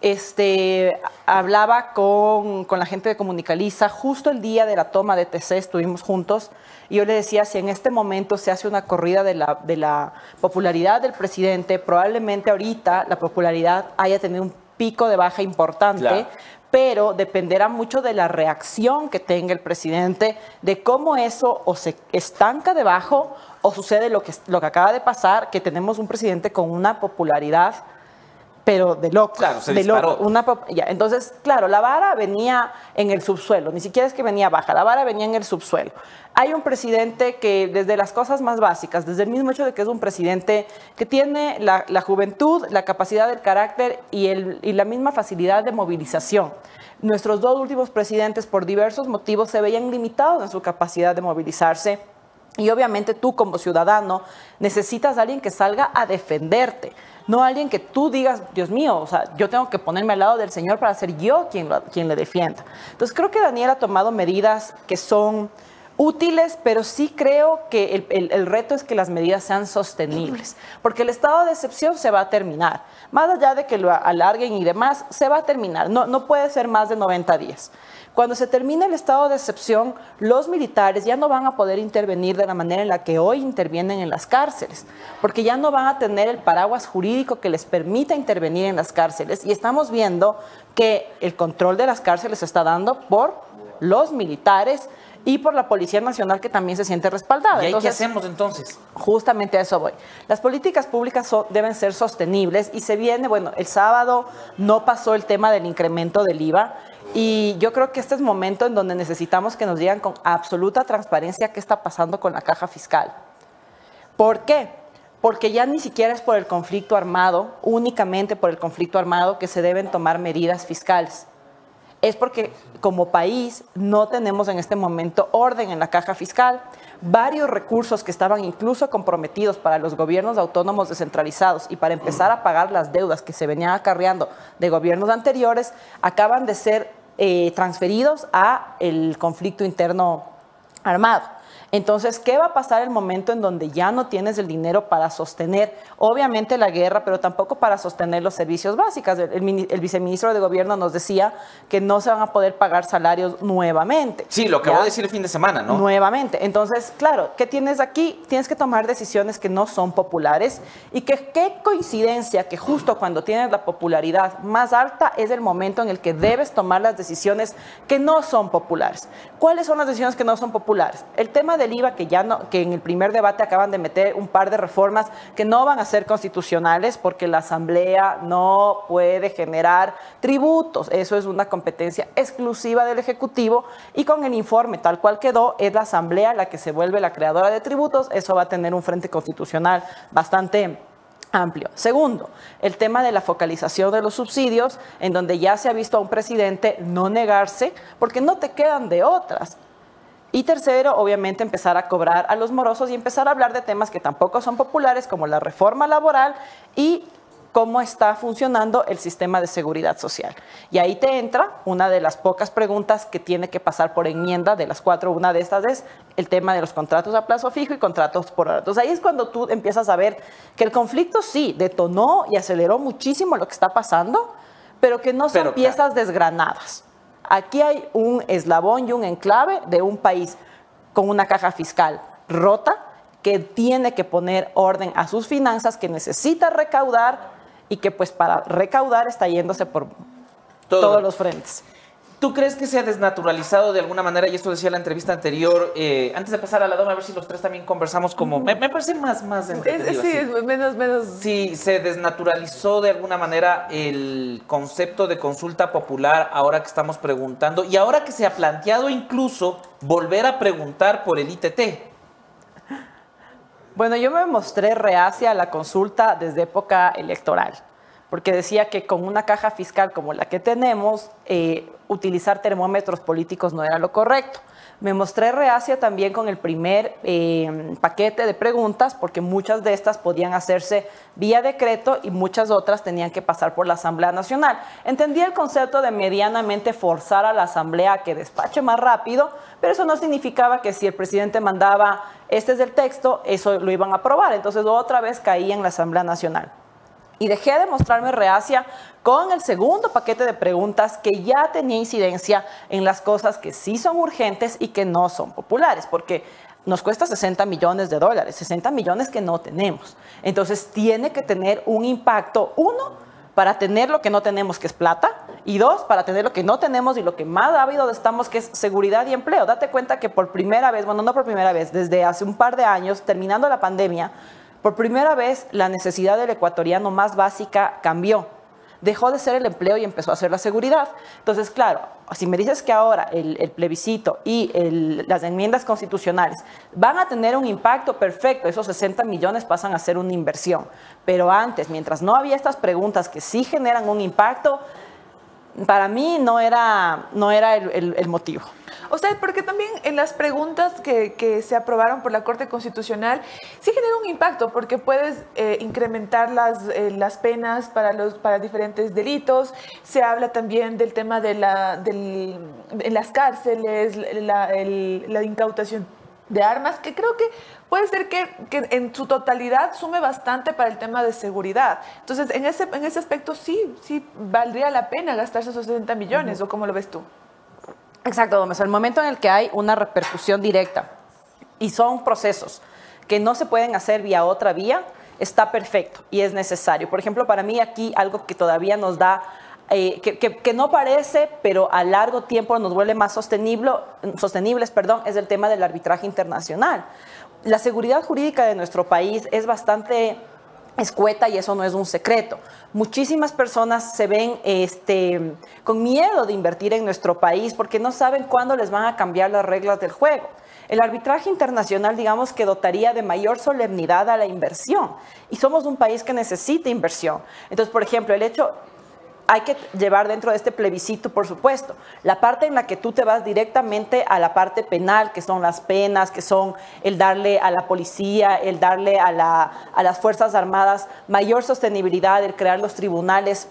Este, hablaba con, con la gente de Comunicaliza justo el día de la toma de TC, estuvimos juntos, y yo le decía, si en este momento se hace una corrida de la, de la popularidad del presidente, probablemente ahorita la popularidad haya tenido un pico de baja importante, Claro. pero dependerá mucho de la reacción que tenga el presidente, de cómo eso o se estanca debajo o sucede lo que, lo que acaba de pasar, que tenemos un presidente con una popularidad pero de locos. Claro, se de disparó. locos, una pop- ya, entonces, claro, la vara venía en el subsuelo, ni siquiera es que venía baja, la vara venía en el subsuelo. Hay un presidente que desde las cosas más básicas, desde el mismo hecho de que es un presidente que tiene la, la juventud, la capacidad del carácter y, el, y la misma facilidad de movilización. Nuestros dos últimos presidentes, por diversos motivos, se veían limitados en su capacidad de movilizarse. Y obviamente tú como ciudadano necesitas a alguien que salga a defenderte, no alguien que tú digas, Dios mío, o sea, yo tengo que ponerme al lado del Señor para ser yo quien, quien le defienda. Entonces creo que Daniel ha tomado medidas que son útiles, pero sí creo que el, el- el reto es que las medidas sean sostenibles, porque el estado de excepción se va a terminar. Más allá de que lo alarguen y demás, se va a terminar. No, no puede ser más de 90 días. Cuando se termine el estado de excepción, los militares ya no van a poder intervenir de la manera en la que hoy intervienen en las cárceles, porque ya no van a tener el paraguas jurídico que les permita intervenir en las cárceles. Y estamos viendo que el control de las cárceles se está dando por los militares y por la Policía Nacional que también se siente respaldada. ¿Y ahí qué Entonces, hacemos entonces? Justamente a eso voy. Las políticas públicas so- deben ser sostenibles y se viene, bueno, el sábado no pasó el tema del incremento del IVA y yo creo que este es momento en donde necesitamos que nos digan con absoluta transparencia qué está pasando con la caja fiscal. ¿Por qué? Porque ya ni siquiera es por el conflicto armado, únicamente por el conflicto armado que se deben tomar medidas fiscales es porque como país no tenemos en este momento orden en la caja fiscal. Varios recursos que estaban incluso comprometidos para los gobiernos autónomos descentralizados y para empezar a pagar las deudas que se venían acarreando de gobiernos anteriores acaban de ser eh, transferidos a el conflicto interno armado. Entonces, ¿qué va a pasar el momento en donde ya no tienes el dinero para sostener, obviamente, la guerra, pero tampoco para sostener los servicios básicos? El, el mini- el viceministro de Gobierno nos decía que no se van a poder pagar salarios nuevamente. Sí, lo acabo ¿Ya? de decir el fin de semana, ¿no? Nuevamente. Entonces, claro, ¿qué tienes aquí? Tienes que tomar decisiones que no son populares y que qué coincidencia que justo cuando tienes la popularidad más alta es el momento en el que debes tomar las decisiones que no son populares. ¿Cuáles son las decisiones que no son populares? El tema del IVA que ya no, que en el primer debate acaban de meter un par de reformas que no van a ser constitucionales porque la Asamblea no puede generar tributos. Eso es una competencia exclusiva del Ejecutivo y con el informe tal cual quedó, es la Asamblea la que se vuelve la creadora de tributos. Eso va a tener un frente constitucional bastante amplio. Segundo, el tema de la focalización de los subsidios, en donde ya se ha visto a un presidente no negarse porque no te quedan de otras. Y tercero, obviamente, empezar a cobrar a los morosos y empezar a hablar de temas que tampoco son populares, como la reforma laboral y cómo está funcionando el sistema de seguridad social. Y ahí te entra una de las pocas preguntas que tiene que pasar por enmienda, de las cuatro, una de estas es el tema de los contratos a plazo fijo y contratos por hora. Entonces ahí es cuando tú empiezas a ver que el conflicto sí detonó y aceleró muchísimo lo que está pasando, pero que no son Pero, piezas desgranadas. Aquí hay un eslabón y un enclave de un país con una caja fiscal rota que tiene que poner orden a sus finanzas, que necesita recaudar y que pues para recaudar está yéndose por Todo. todos los frentes. ¿Tú crees que se ha desnaturalizado de alguna manera? Y esto decía la entrevista anterior. eh, antes de pasar a la doma, a ver si los tres también conversamos como... Me, me parece más, más Es- sí, es menos, menos. Si se desnaturalizó de alguna manera el concepto de consulta popular ahora que estamos preguntando y ahora que se ha planteado incluso volver a preguntar por el ITT. Bueno, yo me mostré reacia a la consulta desde época electoral, porque decía que con una caja fiscal como la que tenemos, eh, utilizar termómetros políticos no era lo correcto. Me mostré reacia también con el primer eh, paquete de preguntas, porque muchas de estas podían hacerse vía decreto y muchas otras tenían que pasar por la Asamblea Nacional. Entendí el concepto de medianamente forzar a la Asamblea a que despache más rápido, pero eso no significaba que si el presidente mandaba este es el texto, eso lo iban a aprobar. Entonces otra vez caía en la Asamblea Nacional. Y dejé de mostrarme reacia con el segundo paquete de preguntas que ya tenía incidencia en las cosas que sí son urgentes y que no son populares, porque nos cuesta 60 millones de dólares, 60 millones que no tenemos. Entonces tiene que tener un impacto, uno, para tener lo que no tenemos, que es plata, y dos, para tener lo que no tenemos y lo que más ávido estamos, que es seguridad y empleo. Date cuenta que por primera vez, bueno, no por primera vez, desde hace un par de años, terminando la pandemia, por primera vez la necesidad del ecuatoriano más básica cambió. Dejó de ser el empleo y empezó a ser la seguridad. Entonces, claro, si me dices que ahora el, plebiscito y las enmiendas constitucionales van a tener un impacto perfecto, esos 60 millones pasan a ser una inversión. Pero antes, mientras no había estas preguntas que sí generan un impacto, para mí no era, no era el motivo. O sea, porque también en las preguntas que, que se aprobaron por la Corte Constitucional sí genera un impacto, porque puedes eh, incrementar las, eh, las penas para, los, para diferentes delitos. Se habla también del tema de la, del, las cárceles, la, el- la incautación de armas, que creo que puede ser que, que en su totalidad sume bastante para el tema de seguridad. Entonces, en ese, en ese aspecto sí, sí valdría la pena gastarse esos 60 millones, ¿o cómo lo ves tú? Exacto, Gómez. El momento en el que hay una repercusión directa y son procesos que no se pueden hacer vía otra vía, está perfecto y es necesario. Por ejemplo, para mí aquí algo que todavía nos da, eh, que, no parece, pero a largo tiempo nos vuelve más sostenible, sostenibles, perdón, es el tema del arbitraje internacional. La seguridad jurídica de nuestro país es bastante escueta y eso no es un secreto. Muchísimas personas se ven este, con miedo de invertir en nuestro país porque no saben cuándo les van a cambiar las reglas del juego. El arbitraje internacional, digamos que dotaría de mayor solemnidad a la inversión y somos un país que necesita inversión. Entonces, por ejemplo, el hecho, hay que llevar dentro de este plebiscito, por supuesto, la parte en la que tú te vas directamente a la parte penal, que son las penas, que son el darle a la policía, el darle a, la- a las Fuerzas Armadas mayor sostenibilidad, el crear los tribunales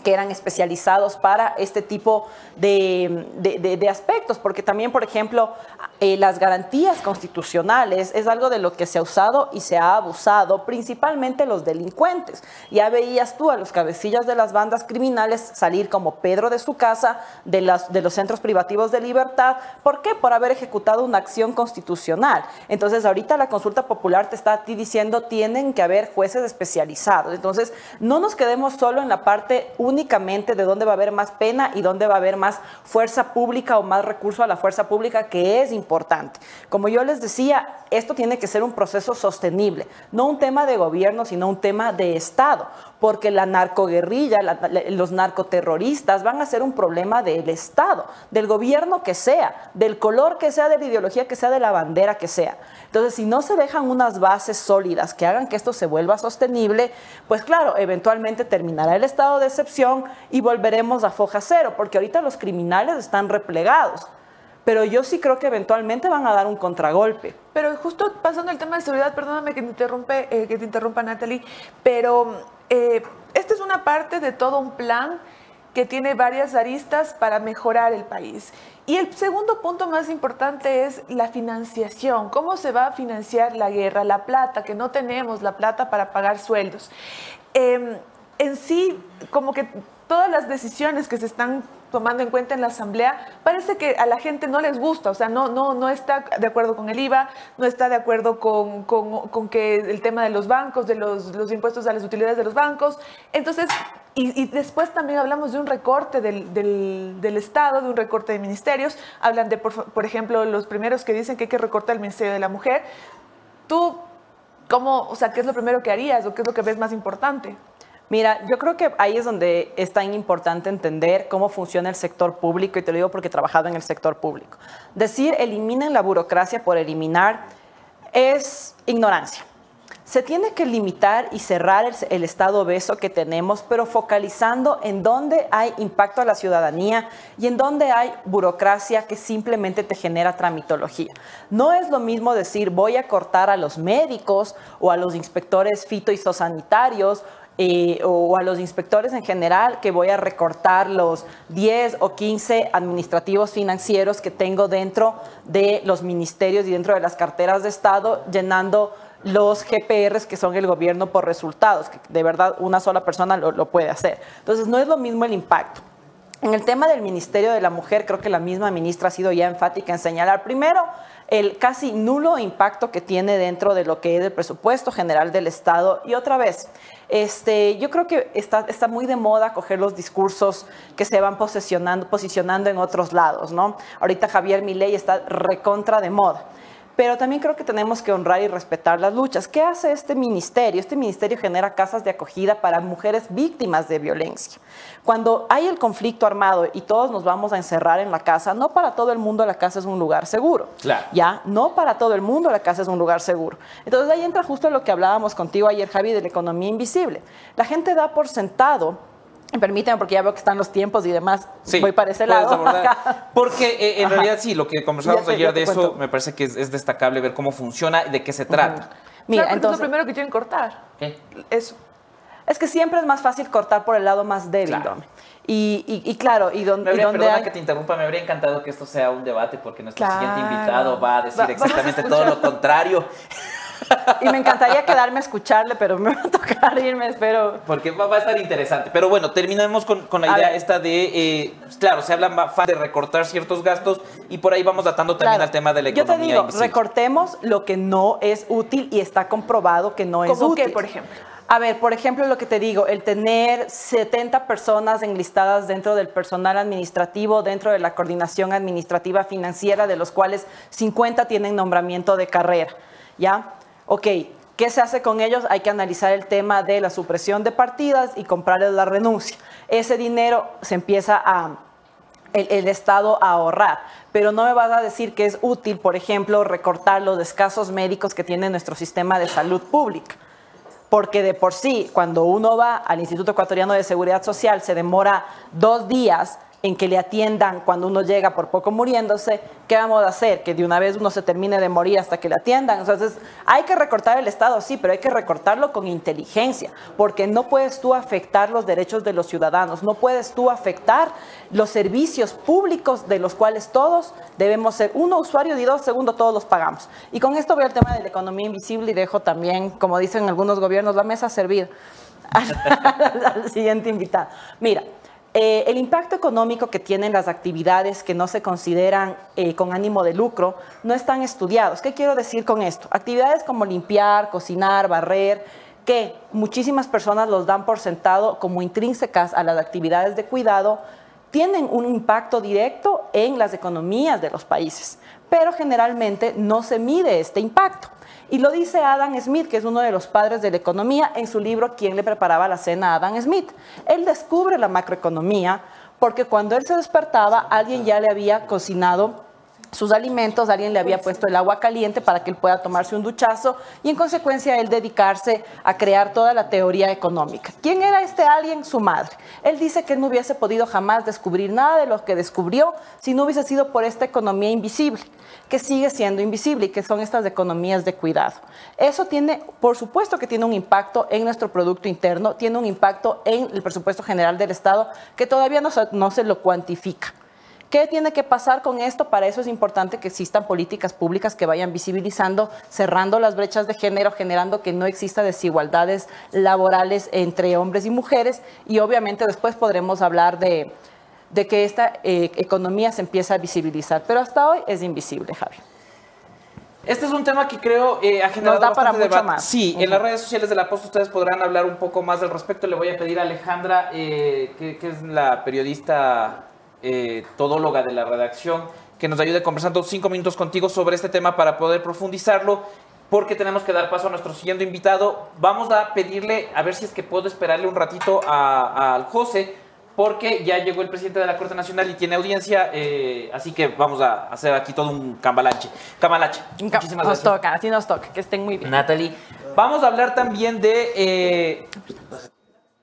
que eran especializados para este tipo de, de- de- de aspectos, porque también, por ejemplo, eh, las garantías constitucionales es algo de lo que se ha usado y se ha abusado, principalmente los delincuentes. Ya veías tú a los cabecillas de las bandas criminales salir como Pedro de su casa, de, las, de los centros privativos de libertad. ¿Por qué? Por haber ejecutado una acción constitucional. Entonces, ahorita la consulta popular te está a ti diciendo tienen que haber jueces especializados. Entonces, no nos quedemos solo en la parte únicamente de dónde va a haber más pena y dónde va a haber más fuerza pública o más recurso a la fuerza pública, que es importante. Como yo les decía, esto tiene que ser un proceso sostenible, no un tema de gobierno, sino un tema de Estado, porque la narcoguerrilla, la- los narcoterroristas van a ser un problema del Estado, del gobierno que sea, del color que sea, de la ideología que sea, de la bandera que sea. Entonces, si no se dejan unas bases sólidas que hagan que esto se vuelva sostenible, pues claro, eventualmente terminará el estado de excepción y volveremos a foja cero, porque ahorita los criminales están replegados. Pero yo sí creo que eventualmente van a dar un contragolpe. Pero justo pasando al tema de seguridad, perdóname que te, interrumpe, eh, que te interrumpa Natalie, pero eh, esta es una parte de todo un plan que tiene varias aristas para mejorar el país. Y el segundo punto más importante es la financiación. ¿Cómo se va a financiar la guerra? La plata, que no tenemos la plata para pagar sueldos. Eh, en sí, como que todas las decisiones que se están tomando en cuenta en la asamblea, parece que a la gente no les gusta, o sea, no, no, no está de acuerdo con el IVA, no está de acuerdo con, con- que el tema de los bancos, de los, los impuestos a las utilidades de los bancos. Entonces, y, después también hablamos de un recorte del, del- Estado, de un recorte de ministerios. Hablan de, por, por ejemplo, los primeros que dicen que hay que recortar el Ministerio de la Mujer. Tú, ¿cómo, o sea, qué es lo primero que harías o qué es lo que ves más importante? Mira, yo creo que ahí es donde es tan importante entender cómo funciona el sector público, y te lo digo porque he trabajado en el sector público. Decir eliminen la burocracia por eliminar es ignorancia. Se tiene que limitar y cerrar el, el estado obeso que tenemos, pero focalizando en dónde hay impacto a la ciudadanía y en dónde hay burocracia que simplemente te genera tramitología. No es lo mismo decir voy a cortar a los médicos o a los inspectores fitosanitarios eh, o a los inspectores en general que voy a recortar los 10 o 15 administrativos financieros que tengo dentro de los ministerios y dentro de las carteras de Estado, llenando los GPRs que son el gobierno por resultados, que de verdad una sola persona lo, lo puede hacer. Entonces no es lo mismo el impacto. En el tema del Ministerio de la Mujer, creo que la misma ministra ha sido ya enfática en señalar primero el casi nulo impacto que tiene dentro de lo que es el presupuesto general del Estado. Y otra vez, este, yo creo que está, está muy de moda coger los discursos que se van posicionando, posicionando en otros lados, ¿no? Ahorita Javier Milei está recontra de moda. Pero también creo que tenemos que honrar y respetar las luchas. ¿Qué hace este ministerio? Este ministerio genera casas de acogida para mujeres víctimas de violencia. Cuando hay el conflicto armado y todos nos vamos a encerrar en la casa, no para todo el mundo la casa es un lugar seguro. Claro. Ya, no para todo el mundo la casa es un lugar seguro. Entonces ahí entra justo lo que hablábamos contigo ayer, Javi, de la economía invisible. La gente da por sentado, y permíteme porque ya veo que están los tiempos y demás, Sí, voy para ese lado. Porque eh, en Ajá. realidad sí, lo que te- ayer de eso cuento. me parece que es, es destacable ver cómo funciona y de qué se trata. Mira, Claro, porque entonces, es lo primero que quieren cortar. ¿Qué? Eso. es que siempre es más fácil cortar por el lado más débil, Claro. Y, y- y claro, y, don- Me y habría, donde perdona hay- que te interrumpa, me habría encantado que esto sea un debate porque nuestro Claro. siguiente invitado va a decir Va- vamos a exactamente todo lo contrario. y me encantaría quedarme a escucharle, pero me va a tocar irme, espero. Porque va, a estar interesante. Pero bueno, terminemos con, con la A idea ver. esta de, eh, claro, se habla más de recortar ciertos gastos y por ahí vamos atando también Claro. al tema de la Yo te economía digo, invisible. recortemos lo que no es útil y está comprobado que no es ¿Cómo útil. qué, por ejemplo? A ver, por ejemplo, lo que te digo, el tener 70 personas enlistadas dentro del personal administrativo, dentro de la coordinación administrativa financiera, de los cuales 50 tienen nombramiento de carrera, ¿ya? Ok, ¿qué se hace con ellos? Hay que analizar el tema de la supresión de partidas y comprarles la renuncia. Ese dinero se empieza a el, el Estado a ahorrar. Pero no me vas a decir que es útil, por ejemplo, recortar los escasos médicos que tiene nuestro sistema de salud pública. Porque de por sí, cuando uno va al Instituto Ecuatoriano de Seguridad Social, se demora dos días en que le atiendan cuando uno llega por poco muriéndose, ¿qué vamos a hacer? Que de una vez uno se termine de morir hasta que le atiendan. Entonces, hay que recortar el Estado, sí, pero hay que recortarlo con inteligencia, porque no puedes tú afectar los derechos de los ciudadanos, no puedes tú afectar los servicios públicos de los cuales todos debemos ser, uno, usuario y dos, segundo, todos los pagamos. Y con esto voy al tema de la economía invisible y dejo también, como dicen algunos gobiernos, la mesa servir al siguiente invitado. Mira, eh, el impacto económico que tienen las actividades que no se consideran eh, con ánimo de lucro no están estudiados. ¿Qué quiero decir con esto? Actividades como limpiar, cocinar, barrer, que muchísimas personas los dan por sentado como intrínsecas a las actividades de cuidado, tienen un impacto directo en las economías de los países, pero generalmente no se mide este impacto. Y lo dice Adam Smith, que es uno de los padres de la economía, en su libro ¿Quién le preparaba la cena a Adam Smith? Él descubre la macroeconomía porque cuando él se despertaba, alguien ya le había cocinado sus alimentos, alguien le había puesto el agua caliente para que él pueda tomarse un duchazo y en consecuencia él dedicarse a crear toda la teoría económica. ¿Quién era este alguien? Su madre. Él dice que él no hubiese podido jamás descubrir nada de lo que descubrió si no hubiese sido por esta economía invisible, que sigue siendo invisible y que son estas economías de cuidado. Eso tiene, por supuesto que tiene un impacto en nuestro Producto Interno, tiene un impacto en el presupuesto general del Estado que todavía no se, no se lo cuantifica. ¿Qué tiene que pasar con esto? Para eso es importante que existan políticas públicas que vayan visibilizando, cerrando las brechas de género, generando que no exista desigualdades laborales entre hombres y mujeres y obviamente después podremos hablar de, de que esta eh, economía se empieza a visibilizar. Pero hasta hoy es invisible, Javi. Este es un tema que creo eh, ha generado Nos da para mucho debate. más. Sí, en las redes sociales de la Post ustedes podrán hablar un poco más al respecto. Le voy a pedir a Alejandra, eh, que, que es la periodista eh, todóloga de la redacción, que nos ayude conversando cinco minutos contigo sobre este tema para poder profundizarlo, porque tenemos que dar paso a nuestro siguiente invitado. Vamos a pedirle, a ver si es que puedo esperarle un ratito al José, porque ya llegó el presidente de la Corte Nacional y tiene audiencia, eh, así que vamos a hacer aquí todo un cambalache. Cambalache. Muchísimas Nos gracias. toca, así nos toca, que estén muy bien. Natalie. Vamos a hablar también de eh,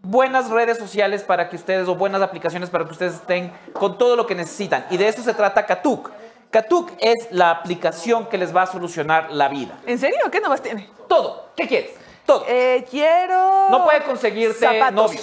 buenas redes sociales para que ustedes, o buenas aplicaciones para que ustedes estén con todo lo que necesitan. Y de eso se trata Katuk. Katuk es la aplicación que les va a solucionar la vida. ¿En serio? ¿Qué nomás tiene? Todo. ¿Qué quieres? Todo. Eh, quiero... No puede conseguirte zapatos. novio.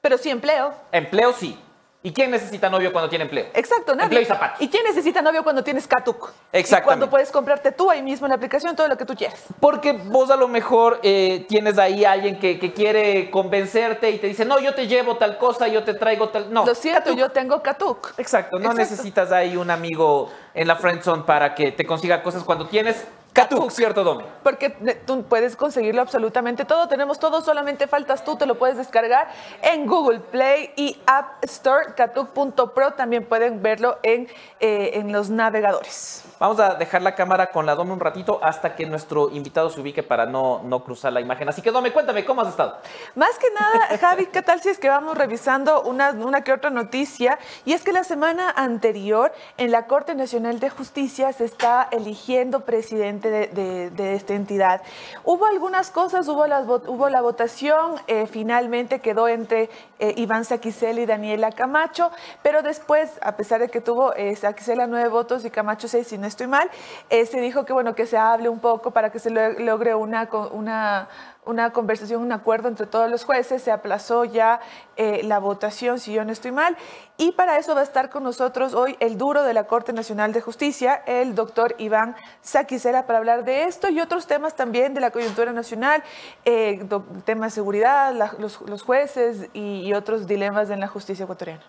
Pero sí empleo. Empleo sí. ¿Y quién necesita novio cuando tiene empleo? Exacto, nadie. Empleo y zapatos. ¿Y quién necesita novio cuando tienes Katuk? Y cuando puedes comprarte tú ahí mismo en la aplicación todo lo que tú quieras. Porque vos a lo mejor eh, tienes ahí a alguien que, que quiere convencerte y te dice, no, yo te llevo tal cosa, yo te traigo tal... No, Lo Katuk. yo tengo Katuk. Exacto, no Exacto. necesitas ahí un amigo en la friendzone para que te consiga cosas cuando tienes Katuk, ¿cierto, Domi? Porque tú puedes conseguirlo absolutamente todo. Tenemos todo, solamente faltas tú. Te lo puedes descargar en Google Play y App Store. Katuk.pro también pueden verlo en, eh, en los navegadores. Vamos a dejar la cámara con la Domi un ratito hasta que nuestro invitado se ubique para no, no cruzar la imagen. Así que, Domi, cuéntame, ¿cómo has estado? Más que nada, Javi, ¿qué tal si es que vamos revisando una, una que otra noticia? Y es que la semana anterior en la Corte Nacional de Justicia se está eligiendo presidente de, de- esta entidad. Hubo algunas cosas, hubo, las hubo la votación, eh, finalmente quedó entre eh, Iván Saquicela y Daniela Camacho, pero después, a pesar de que tuvo eh, Saquicela nueve votos y Camacho seis, si estoy mal, se dijo que bueno, que se hable un poco para que se lo- logre una, una una conversación, un acuerdo entre todos los jueces, se aplazó ya eh, la votación, si yo no estoy mal, y para eso va a estar con nosotros hoy el duro de la Corte Nacional de Justicia, el doctor Iván Saquicera, para hablar de esto y otros temas también de la coyuntura nacional, eh, temas de seguridad, los jueces y, y otros dilemas en la justicia ecuatoriana.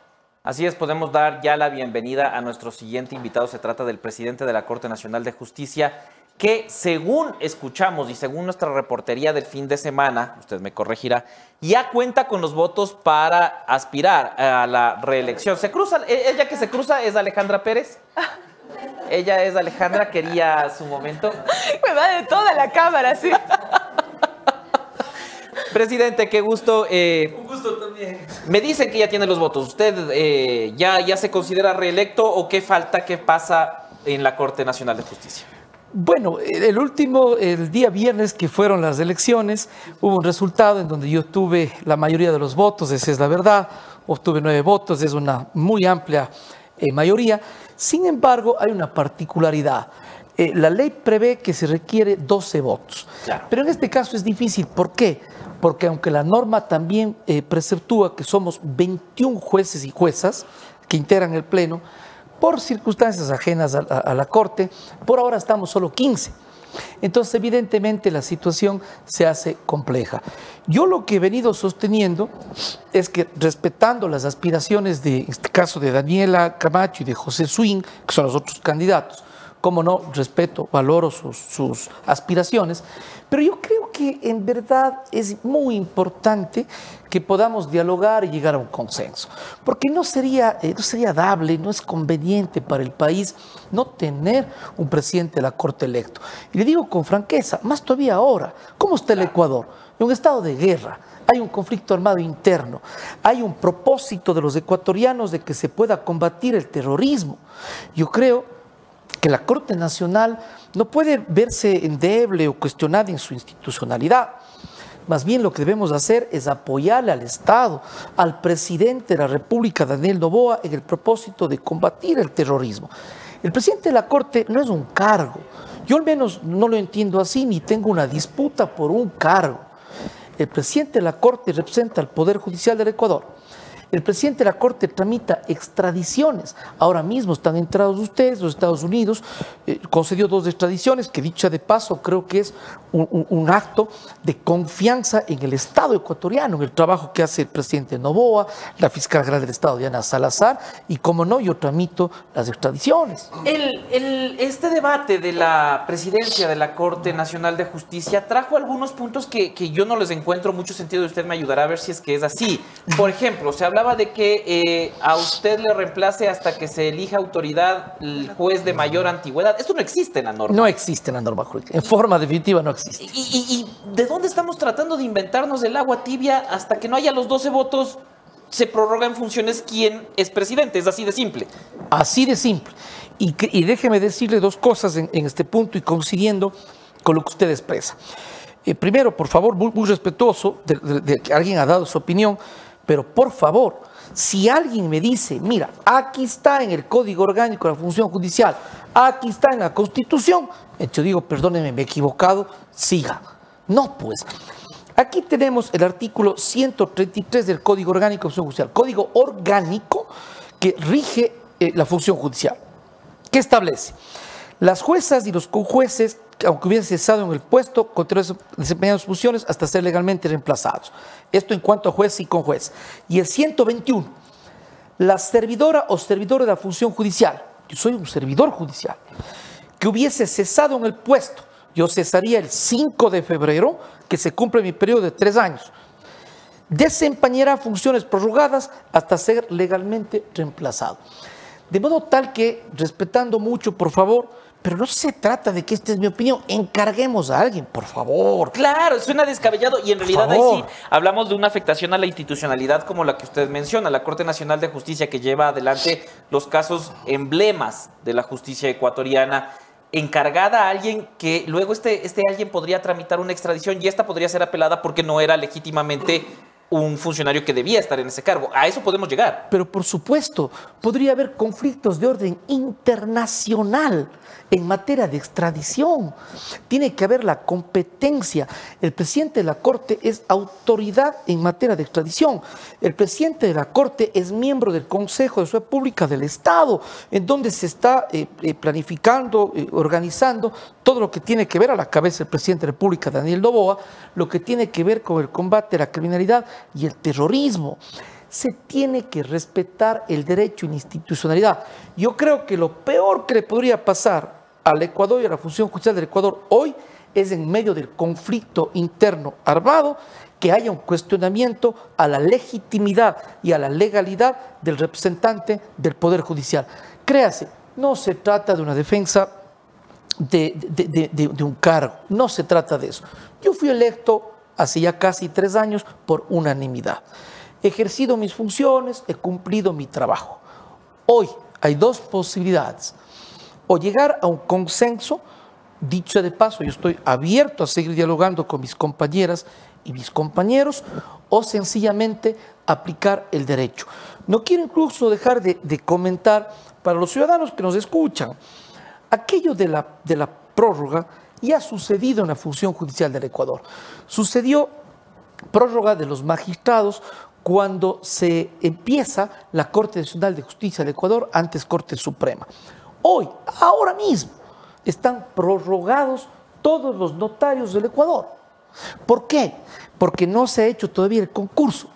Así es, podemos dar ya la bienvenida a nuestro siguiente invitado. Se trata del presidente de la Corte Nacional de Justicia, que según escuchamos y según nuestra reportería del fin de semana, usted me corregirá, ya cuenta con los votos para aspirar a la reelección. Se cruza, e- ella que se cruza es Alejandra Pérez. Ella es Alejandra, quería su momento. Me va de toda la cámara, sí. Presidente, qué gusto. Un gusto también. Me dicen que ya tiene los votos. ¿Usted eh, ya, ya se considera reelecto o qué falta, qué pasa en la Corte Nacional de Justicia? Bueno, el último, el día viernes que fueron las elecciones, hubo un resultado en donde yo tuve la mayoría de los votos, esa es la verdad. obtuve nueve votos, es una muy amplia eh, mayoría. Sin embargo, hay una particularidad. Eh, la ley prevé que se requiere 12 votos. Pero en este caso es difícil. ¿Por qué? Porque aunque la norma también eh, preceptúa que somos 21 jueces y juezas que integran el Pleno, por circunstancias ajenas a, a la Corte, por ahora estamos solo 15. Entonces, evidentemente, la situación se hace compleja. Yo lo que he venido sosteniendo es que, respetando las aspiraciones de, en este caso, de Daniela Camacho y de José Swing, que son los otros candidatos, como no, respeto, valoro sus, aspiraciones, pero yo creo que en verdad es muy importante que podamos dialogar y llegar a un consenso, porque no sería, eh, no sería dable, no es conveniente para el país no tener un presidente de la Corte electo. Y le digo con franqueza, más todavía ahora, ¿cómo está el Ecuador? En un estado de guerra, hay un conflicto armado interno, hay un propósito de los ecuatorianos de que se pueda combatir el terrorismo. Yo creo que la Corte Nacional no puede verse endeble o cuestionada en su institucionalidad. Más bien lo que debemos hacer es apoyarle al Estado, al presidente de la República, Daniel Novoa, en el propósito de combatir el terrorismo. El presidente de la Corte no es un cargo. Yo al menos no lo entiendo así, ni tengo una disputa por un cargo. El presidente de la Corte representa al Poder Judicial del Ecuador el presidente de la Corte tramita extradiciones. Ahora mismo están entrados ustedes, los Estados Unidos, eh, concedió dos extradiciones, que dicha de paso creo que es un, acto de confianza en el Estado ecuatoriano, en el trabajo que hace el presidente Novoa, la fiscal general del Estado, Diana Salazar, y como no, yo tramito las extradiciones. este debate de la presidencia de la Corte Nacional de Justicia trajo algunos puntos que, que yo no les encuentro mucho sentido y usted me ayudará a ver si es que es así. Por ejemplo, se habla hablaba de que eh, a usted le reemplace hasta que se elija autoridad el juez de mayor antigüedad. Esto no existe en la norma. No existe en la norma jurídica. En forma definitiva no existe. ¿Y, de dónde estamos tratando de inventarnos el agua tibia hasta que no haya los 12 votos? Se prorroga en funciones quién es presidente. Es así de simple. Así de simple. Y, y déjeme decirle dos cosas en, este punto y coincidiendo con lo que usted expresa. Eh, primero, por favor, muy, respetuoso de que alguien ha dado su opinión pero por favor, si alguien me dice, mira, aquí está en el Código Orgánico de la Función Judicial, aquí está en la Constitución, yo digo, perdóneme, me he equivocado, siga. No, pues. Aquí tenemos el artículo 133 del Código Orgánico de la Función Judicial, Código Orgánico que rige eh, la función judicial. ¿Qué establece? Las juezas y los conjueces aunque hubiesen cesado en el puesto, continúan desempeñando sus funciones hasta ser legalmente reemplazados. Esto en cuanto a juez y con juez. Y el 121, la servidora o servidor de la función judicial, yo soy un servidor judicial, que hubiese cesado en el puesto, yo cesaría el 5 de febrero, que se cumple mi periodo de tres años. Desempeñará funciones prorrogadas hasta ser legalmente reemplazado. De modo tal que, respetando mucho, por favor, pero no se trata de que esta es mi opinión. Encarguemos a alguien, por favor. Claro, suena descabellado y en realidad ahí sí hablamos de una afectación a la institucionalidad como la que usted menciona, la Corte Nacional de Justicia que lleva adelante los casos emblemas de la justicia ecuatoriana encargada a alguien que luego este, este alguien podría tramitar una extradición y esta podría ser apelada porque no era legítimamente un funcionario que debía estar en ese cargo. A eso podemos llegar. Pero por supuesto, podría haber conflictos de orden internacional en materia de extradición. Tiene que haber la competencia. El presidente de la Corte es autoridad en materia de extradición. El presidente de la Corte es miembro del Consejo de Seguridad Pública del Estado, en donde se está eh, eh, planificando, eh, organizando todo lo que tiene que ver a la cabeza del presidente de la República, Daniel Novoa, lo que tiene que ver con el combate a la criminalidad y el terrorismo se tiene que respetar el derecho y la institucionalidad. Yo creo que lo peor que le podría pasar al Ecuador y a la función judicial del Ecuador hoy es en medio del conflicto interno armado que haya un cuestionamiento a la legitimidad y a la legalidad del representante del Poder Judicial. Créase, no se trata de una defensa de, de, un cargo, no se trata de eso. Yo fui electo hace ya casi tres años por unanimidad. He ejercido mis funciones, he cumplido mi trabajo. Hoy hay dos posibilidades o llegar a un consenso Dicho de paso, yo estoy abierto a seguir dialogando con mis compañeras y mis compañeros o sencillamente aplicar el derecho. No quiero incluso dejar de, de comentar para los ciudadanos que nos escuchan, aquello de la, de la prórroga ya ha sucedido en la función judicial del Ecuador. Sucedió prórroga de los magistrados cuando se empieza la Corte Nacional de Justicia del Ecuador, antes Corte Suprema. Hoy, ahora mismo, están prorrogados todos los notarios del Ecuador. ¿Por qué? Porque no se ha hecho todavía el concurso.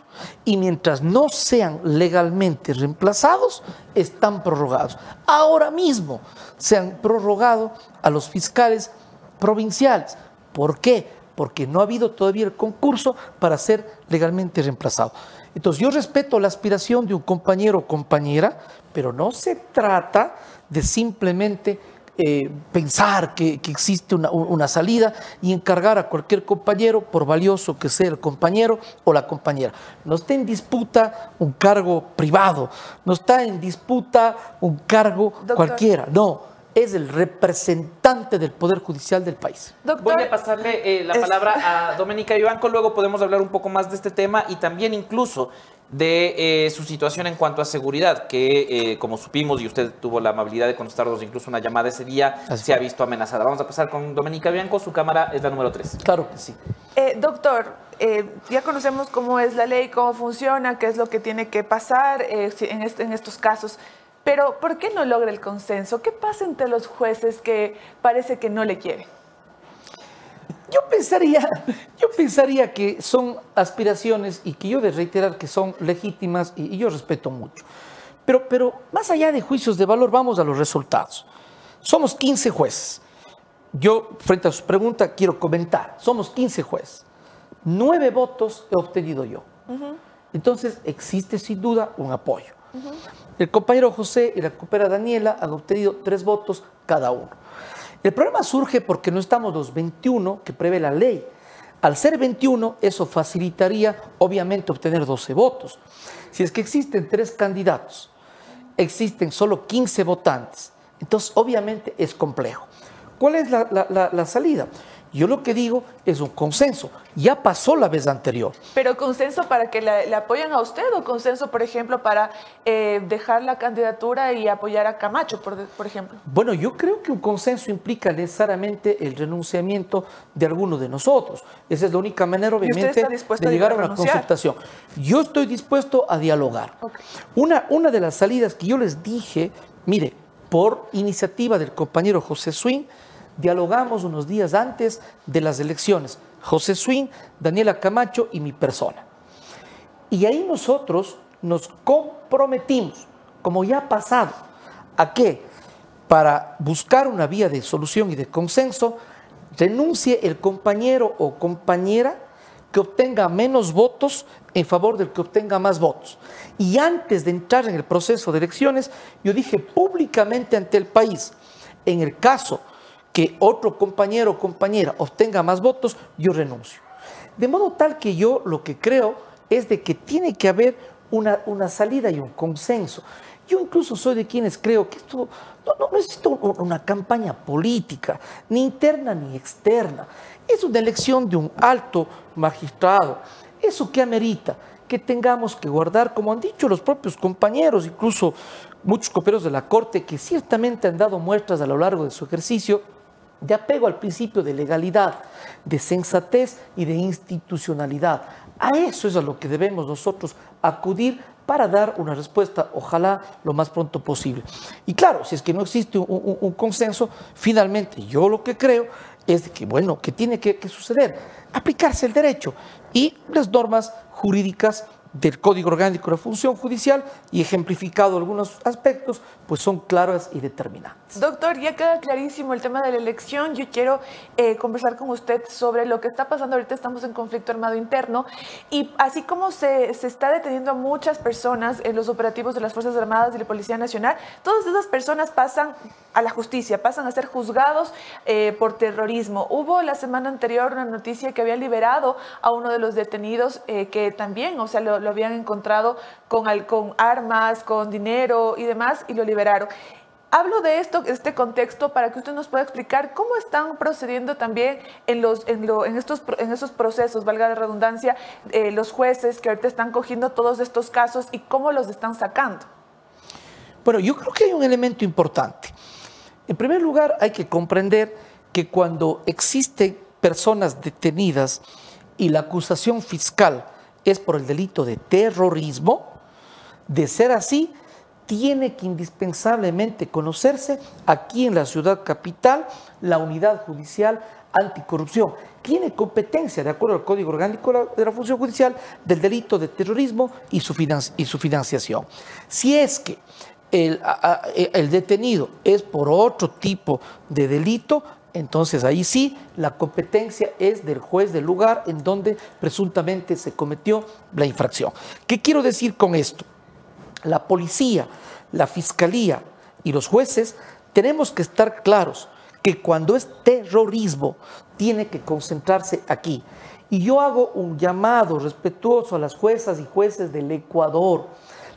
Y mientras no sean legalmente reemplazados, están prorrogados. Ahora mismo se han prorrogado a los fiscales provinciales. ¿Por qué? Porque no ha habido todavía el concurso para ser legalmente reemplazado. Entonces yo respeto la aspiración de un compañero o compañera, pero no se trata de simplemente eh, pensar que, que existe una, una, salida y encargar a cualquier compañero, por valioso que sea el compañero o la compañera. No está en disputa un cargo privado, no está en disputa un cargo Doctor. cualquiera, no. Es el representante del Poder Judicial del país. Doctor, Voy a pasarle eh, la es- palabra a Doménica Vivanco, luego podemos hablar un poco más de este tema y también incluso de eh, su situación en cuanto a seguridad, que eh, como supimos y usted tuvo la amabilidad de contestarnos incluso una llamada ese día, Así se ha visto amenazada. Vamos a pasar con Doménica Bianco, su cámara es la número 3. Claro sí. Eh, doctor, eh, ya conocemos cómo es la ley, cómo funciona, qué es lo que tiene que pasar eh, este- en estos casos. Pero, ¿por qué no logra el consenso? ¿Qué pasa entre los jueces que parece que no le quieren? Yo pensaría, yo pensaría que son aspiraciones y que yo de reiterar que son legítimas y, y yo respeto mucho. Pero, pero más allá de juicios de valor, vamos a los resultados. Somos 15 jueces. Yo, frente a su pregunta, quiero comentar. Somos 15 jueces. Nueve votos he obtenido yo. Entonces, existe sin duda un apoyo. El compañero José y la compañera Daniela han obtenido tres votos cada uno. El problema surge porque no estamos los 21 que prevé la ley. Al ser 21, eso facilitaría, obviamente, obtener 12 votos. Si es que existen tres candidatos, existen solo 15 votantes, entonces obviamente es complejo. ¿Cuál es la, la- salida? Yo lo que digo es un consenso. Ya pasó la vez anterior. ¿Pero consenso para que le apoyen a usted o consenso, por ejemplo, para eh, dejar la candidatura y apoyar a Camacho, por, por ejemplo? Bueno, yo creo que un consenso implica necesariamente el renunciamiento de alguno de nosotros. Esa es la única manera, obviamente, de llegar a una renunciar? concertación. Yo estoy dispuesto a dialogar. Una, una de las salidas que yo les dije, mire, por iniciativa del compañero José Swing, dialogamos unos días antes de las elecciones. José Swing, Daniela Camacho y mi persona. Y ahí nosotros nos comprometimos, como ya ha pasado, a que para buscar una vía de solución y de consenso, renuncie el compañero o compañera que obtenga menos votos en favor del que obtenga más votos. Y antes de entrar en el proceso de elecciones, yo dije públicamente ante el país, en el caso que otro compañero o compañera obtenga más votos, yo renuncio. De modo tal que yo lo que creo es de que tiene que haber una, una salida y un consenso. Yo incluso soy de quienes creo que esto no, no, un- una campaña política, ni interna ni externa. Es una elección de un alto magistrado. ¿Eso que amerita? Que tengamos que guardar, como han dicho los propios compañeros, incluso muchos compañeros de la Corte, que ciertamente han dado muestras a lo largo de su ejercicio, de apego al principio de legalidad, de sensatez y de institucionalidad. A eso es a lo que debemos nosotros acudir para dar una respuesta, ojalá lo más pronto posible. Y claro, si es que no existe un, consenso, finalmente yo lo que creo es que, bueno, que tiene que, que suceder, aplicarse el derecho y las normas jurídicas del Código Orgánico de la Función Judicial y ejemplificado algunos aspectos, pues son claras y determinantes. Doctor, ya queda clarísimo el tema de la elección. Yo quiero eh, conversar con usted sobre lo que está pasando ahorita. Estamos en conflicto armado interno y así como se, se está deteniendo a muchas personas en los operativos de las Fuerzas Armadas y la Policía Nacional, todas esas personas pasan a la justicia, pasan a ser juzgados eh, por terrorismo. Hubo la semana anterior una noticia que había liberado a uno de los detenidos eh, que también, o sea, lo, lo habían encontrado con, con armas, con dinero y demás y lo liberaron. Hablo de esto, este contexto, para que usted nos pueda explicar cómo están procediendo también en, los, en, lo, en, estos, en esos procesos, valga la redundancia, eh, los jueces que ahorita están cogiendo todos estos casos y cómo los están sacando. Bueno, yo creo que hay un elemento importante. En primer lugar, hay que comprender que cuando existen personas detenidas y la acusación fiscal es por el delito de terrorismo, de ser así, tiene que indispensablemente conocerse aquí en la ciudad capital la unidad judicial anticorrupción. Tiene competencia, de acuerdo al Código Orgánico de la Función Judicial, del delito de terrorismo y su, financiación. Si es que el detenido es por otro tipo de delito, entonces ahí sí la competencia es del juez del lugar en donde presuntamente se cometió la infracción. ¿Qué quiero decir con esto? La policía, la fiscalía y los jueces tenemos que estar claros que cuando es terrorismo tiene que concentrarse aquí. Y yo hago un llamado respetuoso a las juezas y jueces del Ecuador.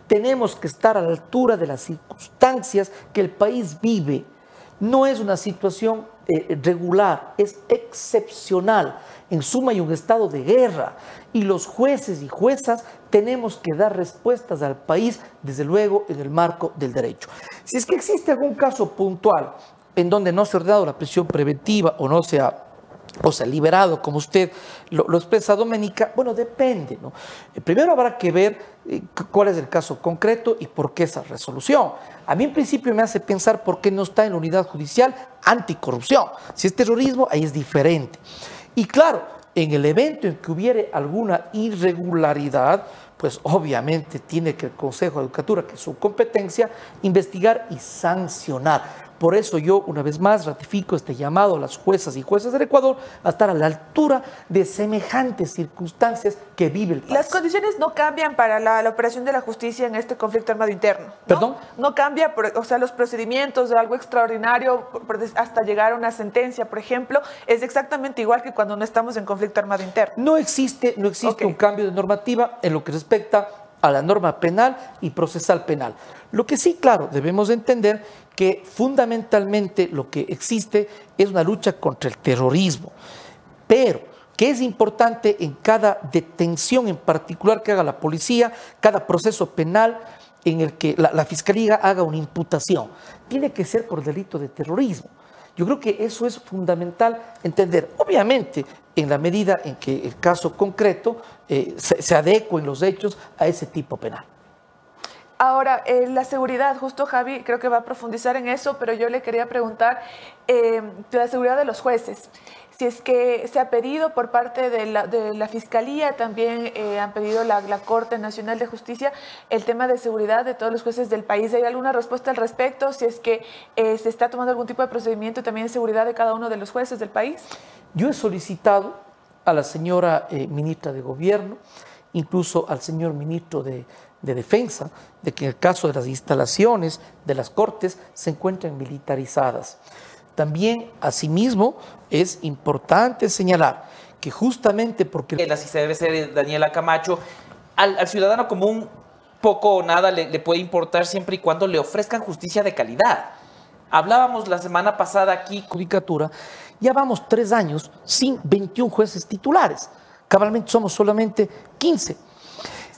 Tenemos que estar a la altura de las circunstancias que el país vive. No es una situación eh, regular, es excepcional. En suma hay un estado de guerra y los jueces y juezas tenemos que dar respuestas al país, desde luego en el marco del derecho. Si es que existe algún caso puntual en donde no se ha ordenado la prisión preventiva o no se ha o sea, liberado, como usted lo, expresa, Doménica, bueno, depende. ¿no? Eh, primero habrá que ver eh, cuál es el caso concreto y por qué esa resolución. A mí en principio me hace pensar por qué no está en la unidad judicial anticorrupción. Si es terrorismo, ahí es diferente. Y claro, en el evento en que hubiere alguna irregularidad, pues obviamente tiene que el Consejo de Educatura, que es su competencia, investigar y sancionar. Por eso yo, una vez más, ratifico este llamado a las juezas y jueces del Ecuador a estar a la altura de semejantes circunstancias que vive el país. Las condiciones no cambian para la, operación de la justicia en este conflicto armado interno. ¿Perdón? No cambia, o sea, los procedimientos de algo extraordinario hasta llegar a una sentencia, por ejemplo, es exactamente igual que cuando no estamos en conflicto armado interno. No existe, no existe un cambio de normativa en lo que respecta a la norma penal y procesal penal. Lo que sí, claro, debemos entender que fundamentalmente lo que existe es una lucha contra el terrorismo, pero que es importante en cada detención en particular que haga la policía, cada proceso penal en el que la, fiscalía haga una imputación, tiene que ser por delito de terrorismo. Yo creo que eso es fundamental entender. Obviamente, en la medida en que el caso concreto eh, se, se adecuen los hechos a ese tipo penal. Ahora, eh, la seguridad, justo Javi creo que va a profundizar en eso, pero yo le quería preguntar eh, de la seguridad de los jueces. Si es que se ha pedido por parte de la, Fiscalía, también eh, han pedido la, Corte Nacional de Justicia el tema de seguridad de todos los jueces del país. ¿Hay alguna respuesta al respecto? Si es que se está tomando algún tipo de procedimiento también de seguridad de cada uno de los jueces del país. Yo he solicitado a la señora ministra de Gobierno, incluso al señor ministro de, de defensa de que en el caso de las instalaciones de las cortes se encuentran militarizadas. También, asimismo, es importante señalar que justamente porque... La debe ser Daniela Camacho, al, ciudadano común poco o nada le, le puede importar siempre y cuando le ofrezcan justicia de calidad. Hablábamos la semana pasada aquí... Judicatura, ya vamos tres años sin 21 jueces titulares. Cabalmente somos solamente 15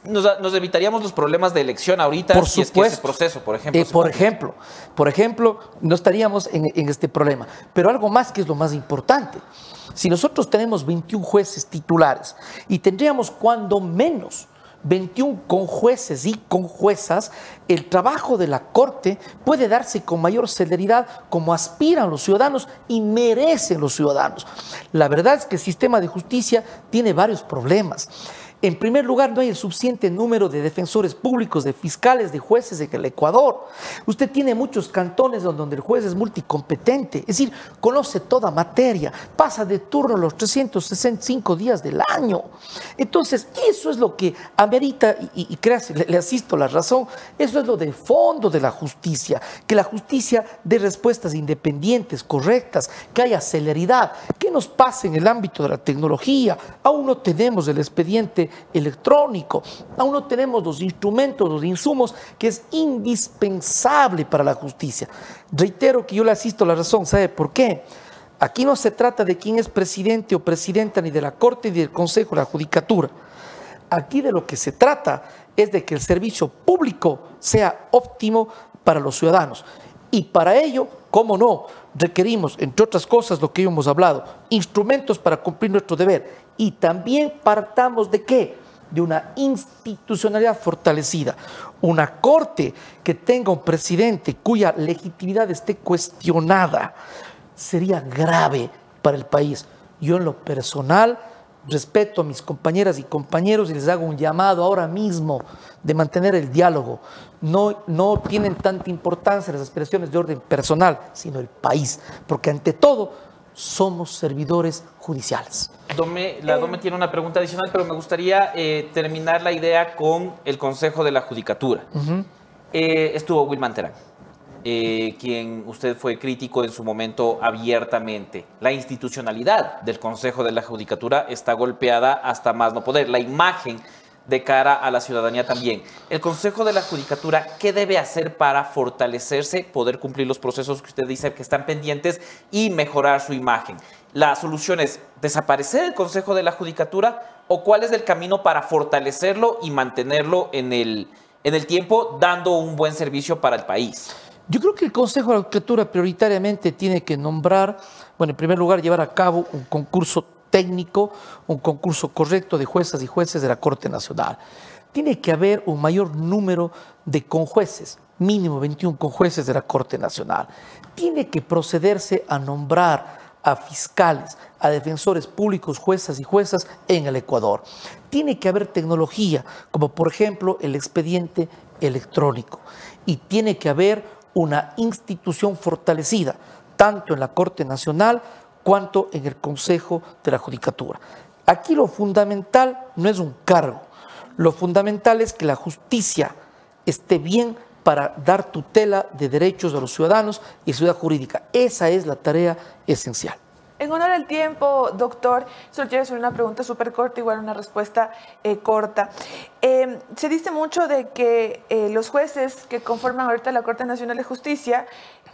nos, evitaríamos los problemas de elección ahorita por si supuesto. es proceso, por ejemplo. Eh, por ejemplo, por ejemplo, no estaríamos en, este problema. Pero algo más que es lo más importante. Si nosotros tenemos 21 jueces titulares y tendríamos cuando menos 21 con jueces y con juezas, el trabajo de la Corte puede darse con mayor celeridad como aspiran los ciudadanos y merecen los ciudadanos. La verdad es que el sistema de justicia tiene varios problemas. En primer lugar, no hay el suficiente número de defensores públicos, de fiscales, de jueces en el Ecuador. Usted tiene muchos cantones donde el juez es multicompetente, es decir, conoce toda materia, pasa de turno los 365 días del año. Entonces, eso es lo que amerita, y, y le, le asisto la razón, eso es lo de fondo de la justicia, que la justicia dé respuestas independientes, correctas, que haya celeridad, que nos pase en el ámbito de la tecnología. Aún no tenemos el expediente electrónico. Aún no tenemos los instrumentos, los insumos que es indispensable para la justicia. Reitero que yo le asisto a la razón, ¿sabe por qué? Aquí no se trata de quién es presidente o presidenta ni de la Corte ni del Consejo de la Judicatura. Aquí de lo que se trata es de que el servicio público sea óptimo para los ciudadanos. Y para ello, cómo no, requerimos, entre otras cosas, lo que hemos hablado, instrumentos para cumplir nuestro deber. Y también partamos de qué? De una institucionalidad fortalecida. Una corte que tenga un presidente cuya legitimidad esté cuestionada sería grave para el país. Yo en lo personal respeto a mis compañeras y compañeros y les hago un llamado ahora mismo de mantener el diálogo. No, no tienen tanta importancia las aspiraciones de orden personal, sino el país, porque ante todo somos servidores judiciales. Dome, la Dome tiene una pregunta adicional, pero me gustaría eh, terminar la idea con el Consejo de la Judicatura. Eh, estuvo Wilman Terán. Eh, quien usted fue crítico en su momento abiertamente. La institucionalidad del Consejo de la Judicatura está golpeada hasta más no poder. La imagen de cara a la ciudadanía también. El Consejo de la Judicatura, ¿qué debe hacer para fortalecerse, poder cumplir los procesos que usted dice que están pendientes y mejorar su imagen? ¿La solución es desaparecer el Consejo de la Judicatura o cuál es el camino para fortalecerlo y mantenerlo en el, en el tiempo dando un buen servicio para el país? Yo creo que el Consejo de la Judicatura prioritariamente tiene que nombrar, bueno, en primer lugar, llevar a cabo un concurso técnico, un concurso correcto de juezas y jueces de la Corte Nacional. Tiene que haber un mayor número de conjueces, mínimo 21 conjueces de la Corte Nacional. Tiene que procederse a nombrar a fiscales, a defensores públicos, juezas y juezas en el Ecuador. Tiene que haber tecnología, como por ejemplo el expediente electrónico. Y tiene que haber una institución fortalecida, tanto en la Corte Nacional cuanto en el Consejo de la Judicatura. Aquí lo fundamental no es un cargo, lo fundamental es que la justicia esté bien para dar tutela de derechos de los ciudadanos y ciudad jurídica. Esa es la tarea esencial. En honor al tiempo, doctor, solo quiero hacer una pregunta súper corta, igual una respuesta eh, corta. Em, se dice mucho de que eh, los jueces que conforman ahorita la Corte Nacional de Justicia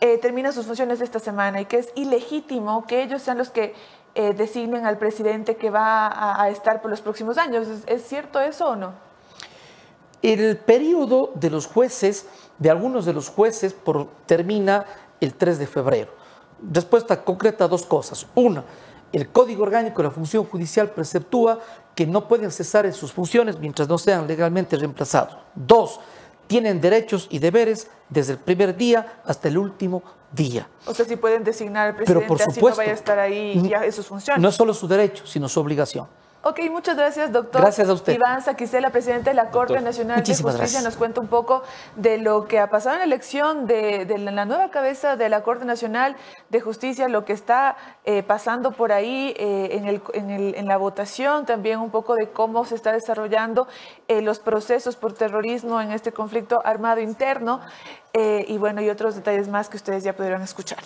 eh, terminan sus funciones esta semana y que es ilegítimo que ellos sean los que designen al presidente que va a, a, estar por los próximos años. ¿Es cierto eso o no? El periodo de los jueces, de algunos de los jueces, por, termina el 3 de febrero respuesta concreta a dos cosas. Una, el Código Orgánico de la Función Judicial preceptúa que no pueden cesar en sus funciones mientras no sean legalmente reemplazados. Dos, tienen derechos y deberes desde el primer día hasta el último día. O sea, si pueden designar al presidente, Pero por supuesto, así no vaya a estar ahí ya sus funciones. No es solo su derecho, sino su obligación. Ok, muchas gracias, doctor. Gracias a usted. Iván Saquicela, presidente de la Corte doctor. Nacional Muchísimas de Justicia, gracias. nos cuenta un poco de lo que ha pasado en la elección de, de la nueva cabeza de la Corte Nacional de Justicia, lo que está eh, pasando por ahí eh, en, el, en, el, en, la votación, también un poco de cómo se está desarrollando eh, los procesos por terrorismo en este conflicto armado interno, eh, y bueno, y otros detalles más que ustedes ya pudieron escuchar.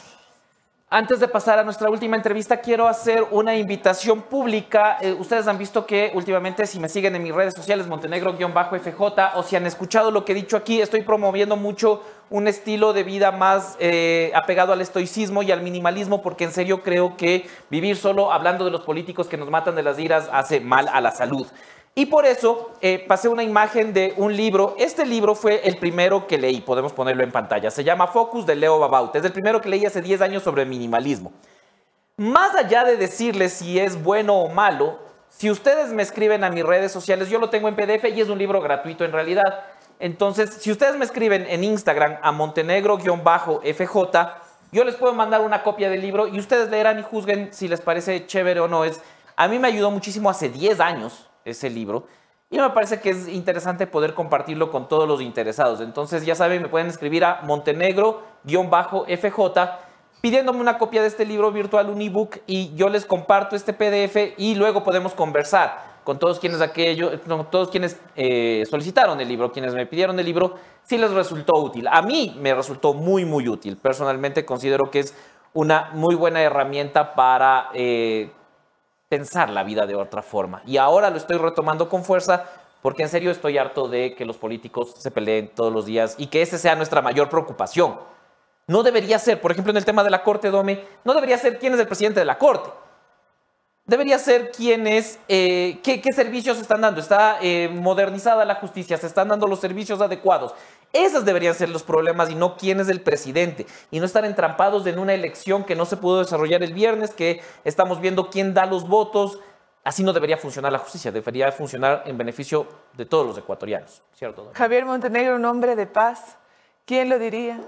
Antes de pasar a nuestra última entrevista, quiero hacer una invitación pública. Eh, ustedes han visto que últimamente, si me siguen en mis redes sociales, Montenegro-FJ, o si han escuchado lo que he dicho aquí, estoy promoviendo mucho un estilo de vida más eh, apegado al estoicismo y al minimalismo, porque en serio creo que vivir solo hablando de los políticos que nos matan de las iras hace mal a la salud. Y por eso eh, pasé una imagen de un libro. Este libro fue el primero que leí, podemos ponerlo en pantalla. Se llama Focus de Leo Babaut. Es el primero que leí hace 10 años sobre minimalismo. Más allá de decirles si es bueno o malo, si ustedes me escriben a mis redes sociales, yo lo tengo en PDF y es un libro gratuito en realidad. Entonces, si ustedes me escriben en Instagram a montenegro-fj, yo les puedo mandar una copia del libro y ustedes leerán y juzguen si les parece chévere o no. Es, a mí me ayudó muchísimo hace 10 años ese libro. Y me parece que es interesante poder compartirlo con todos los interesados. Entonces, ya saben, me pueden escribir a montenegro-fj pidiéndome una copia de este libro virtual, un ebook, y yo les comparto este PDF y luego podemos conversar con todos quienes, aquello, todos quienes eh, solicitaron el libro, quienes me pidieron el libro, si les resultó útil. A mí me resultó muy, muy útil. Personalmente considero que es una muy buena herramienta para... Eh, pensar la vida de otra forma. Y ahora lo estoy retomando con fuerza porque en serio estoy harto de que los políticos se peleen todos los días y que esa sea nuestra mayor preocupación. No debería ser, por ejemplo, en el tema de la Corte, Dome, no debería ser quién es el presidente de la Corte. Debería ser quién es, eh, qué, qué servicios se están dando. Está eh, modernizada la justicia, se están dando los servicios adecuados. Esos deberían ser los problemas y no quién es el presidente. Y no estar entrampados en una elección que no se pudo desarrollar el viernes, que estamos viendo quién da los votos. Así no debería funcionar la justicia, debería funcionar en beneficio de todos los ecuatorianos, ¿cierto? Javier Montenegro, un hombre de paz. ¿Quién lo diría?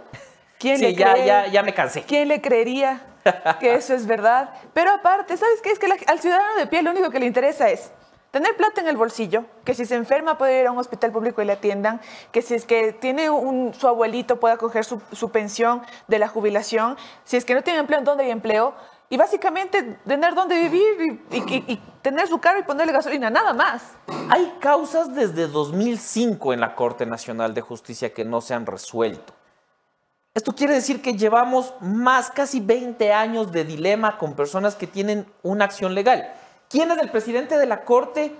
¿Quién Sí, le ya, cree? ya, ya me cansé. ¿Quién le creería que eso es verdad? Pero aparte, ¿sabes qué? Es que la- al ciudadano de pie lo único que le interesa es tener plata en el bolsillo, que si se enferma puede ir a un hospital público y le atiendan, que si es que tiene un, su abuelito pueda coger su, pensión de la jubilación, si es que no tiene empleo, ¿dónde hay empleo? Y básicamente tener dónde vivir y- y tener su carro y ponerle gasolina, nada más. Hay causas desde 2005 en la Corte Nacional de Justicia que no se han resuelto. Esto quiere decir que llevamos más, casi 20 años de dilema con personas que tienen una acción legal. ¿Quién es el presidente de la Corte?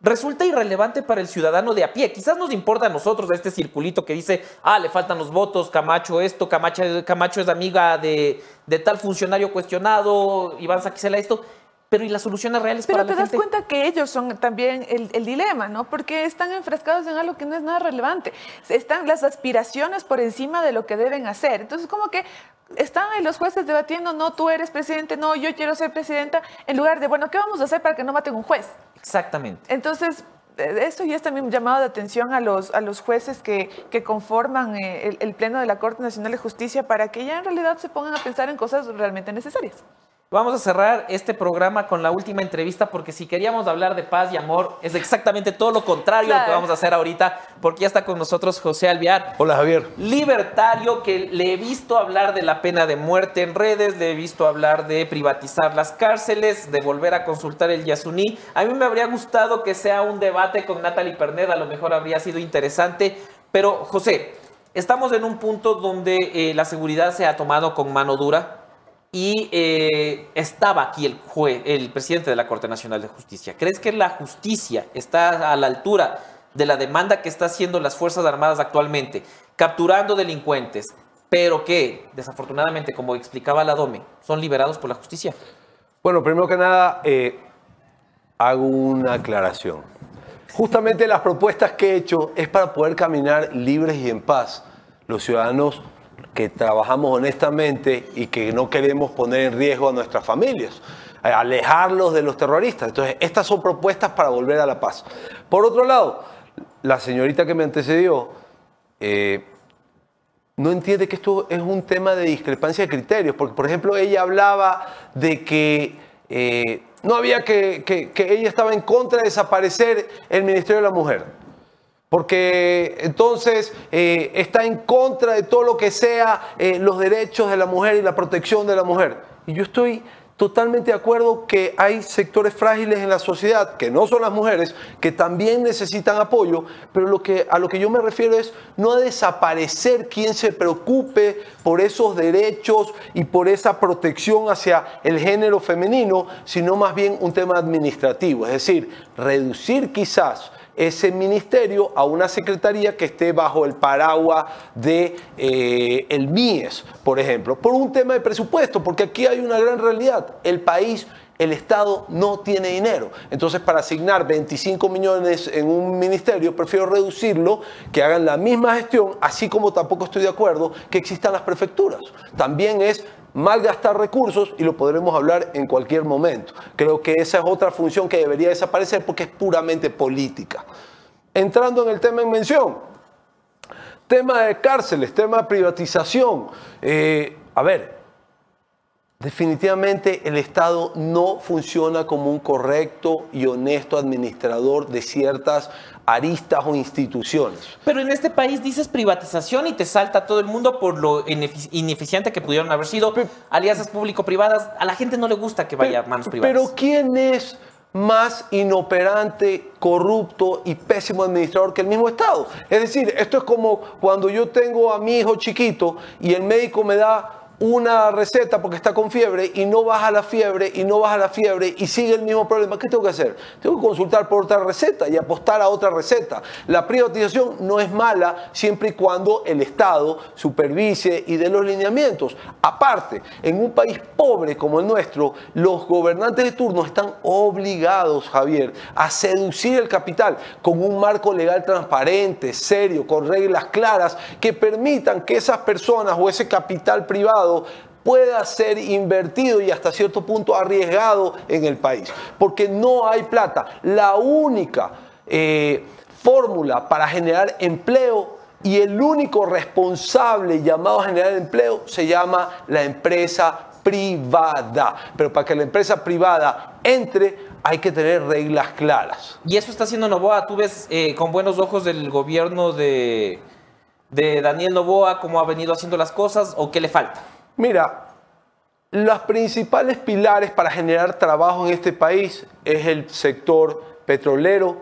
Resulta irrelevante para el ciudadano de a pie. Quizás nos importa a nosotros este circulito que dice, ah, le faltan los votos, Camacho esto, Camacho, Camacho es amiga de, de tal funcionario cuestionado, Iván Saquicela esto. Pero ¿y las soluciones reales Pero para te la das gente? cuenta que ellos son también el, el dilema, ¿no? Porque están enfrascados en algo que no es nada relevante. Están las aspiraciones por encima de lo que deben hacer. Entonces, como que están ahí los jueces debatiendo, no, tú eres presidente, no, yo quiero ser presidenta, en lugar de, bueno, ¿qué vamos a hacer para que no maten un juez? Exactamente. Entonces, eh, esto ya es también un llamado de atención a los, a los jueces que, que conforman eh, el, el Pleno de la Corte Nacional de Justicia para que ya en realidad se pongan a pensar en cosas realmente necesarias. Vamos a cerrar este programa con la última entrevista porque si queríamos hablar de paz y amor es exactamente todo lo contrario a lo que vamos a hacer ahorita porque ya está con nosotros José Alvear. Hola Javier. Libertario que le he visto hablar de la pena de muerte en redes, le he visto hablar de privatizar las cárceles, de volver a consultar el Yasuní. A mí me habría gustado que sea un debate con Natalie Pernet, a lo mejor habría sido interesante, pero José, estamos en un punto donde eh, la seguridad se ha tomado con mano dura y eh, estaba aquí el juez, el presidente de la Corte Nacional de Justicia. ¿Crees que la justicia está a la altura de la demanda que está haciendo las Fuerzas Armadas actualmente, capturando delincuentes, pero que desafortunadamente, como explicaba la Dome, son liberados por la justicia? Bueno, primero que nada, eh, hago una aclaración. Justamente las propuestas que he hecho es para poder caminar libres y en paz. Los ciudadanos que trabajamos honestamente y que no queremos poner en riesgo a nuestras familias, eh, alejarlos de los terroristas. Entonces, estas son propuestas para volver a la paz. Por otro lado, la señorita que me antecedió eh, no entiende que esto es un tema de discrepancia de criterios, porque por ejemplo ella hablaba de que eh, no había que, que, que ella estaba en contra de desaparecer el Ministerio de la Mujer, porque entonces eh, está en contra de todo lo que sea eh, los derechos de la mujer y la protección de la mujer. Y yo estoy totalmente de acuerdo que hay sectores frágiles en la sociedad, que no son las mujeres, que también necesitan apoyo, pero lo que, a lo que yo me refiero es no a desaparecer quien se preocupe por esos derechos y por esa protección hacia el género femenino, sino más bien un tema administrativo, es decir, reducir quizás ese ministerio a una secretaría que esté bajo el paraguas de eh, el MIES, por ejemplo, por un tema de presupuesto, porque aquí hay una gran realidad. El país, el Estado no tiene dinero. Entonces, para asignar 25 millones en un ministerio, prefiero reducirlo, que hagan la misma gestión, así como tampoco estoy de acuerdo que existan las prefecturas. También es malgastar recursos y lo podremos hablar en cualquier momento. Creo que esa es otra función que debería desaparecer porque es puramente política. Entrando en el tema en mención, tema de cárceles, tema de privatización. Eh, a ver, definitivamente el Estado no funciona como un correcto y honesto administrador de ciertas aristas o instituciones. Pero en este país dices privatización y te salta todo el mundo por lo inefic- ineficiente que pudieron haber sido alianzas público-privadas. A la gente no le gusta que vaya a manos privadas. Pero ¿quién es más inoperante, corrupto y pésimo administrador que el mismo Estado? Es decir, esto es como cuando yo tengo a mi hijo chiquito y el médico me da una receta porque está con fiebre y no baja la fiebre y no baja la fiebre y sigue el mismo problema, ¿qué tengo que hacer? Tengo que consultar por otra receta y apostar a otra receta. La privatización no es mala siempre y cuando el Estado supervise y dé los lineamientos. Aparte, en un país pobre como el nuestro, los gobernantes de turno están obligados, Javier, a seducir el capital con un marco legal transparente, serio, con reglas claras que permitan que esas personas o ese capital privado pueda ser invertido y hasta cierto punto arriesgado en el país. Porque no hay plata. La única eh, fórmula para generar empleo y el único responsable llamado a generar empleo se llama la empresa privada. Pero para que la empresa privada entre hay que tener reglas claras. Y eso está haciendo Novoa. Tú ves eh, con buenos ojos del gobierno de, de Daniel Novoa cómo ha venido haciendo las cosas o qué le falta. Mira, los principales pilares para generar trabajo en este país es el sector petrolero,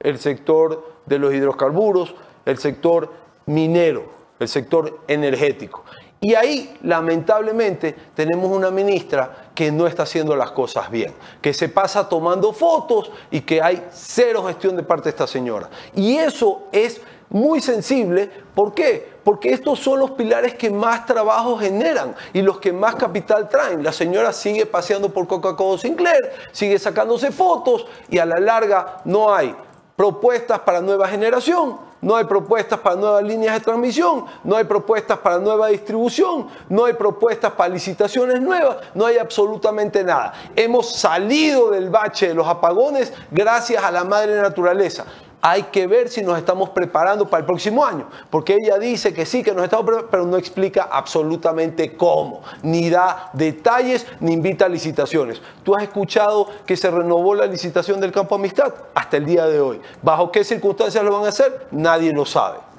el sector de los hidrocarburos, el sector minero, el sector energético. Y ahí, lamentablemente, tenemos una ministra que no está haciendo las cosas bien, que se pasa tomando fotos y que hay cero gestión de parte de esta señora. Y eso es muy sensible. ¿Por qué? Porque estos son los pilares que más trabajo generan y los que más capital traen. La señora sigue paseando por Coca-Cola Sinclair, sigue sacándose fotos y a la larga no hay propuestas para nueva generación, no hay propuestas para nuevas líneas de transmisión, no hay propuestas para nueva distribución, no hay propuestas para licitaciones nuevas, no hay absolutamente nada. Hemos salido del bache de los apagones gracias a la madre naturaleza hay que ver si nos estamos preparando para el próximo año, porque ella dice que sí, que nos estamos preparando, pero no explica absolutamente cómo, ni da detalles, ni invita a licitaciones. ¿Tú has escuchado que se renovó la licitación del campo Amistad? Hasta el día de hoy. ¿Bajo qué circunstancias lo van a hacer? Nadie lo sabe.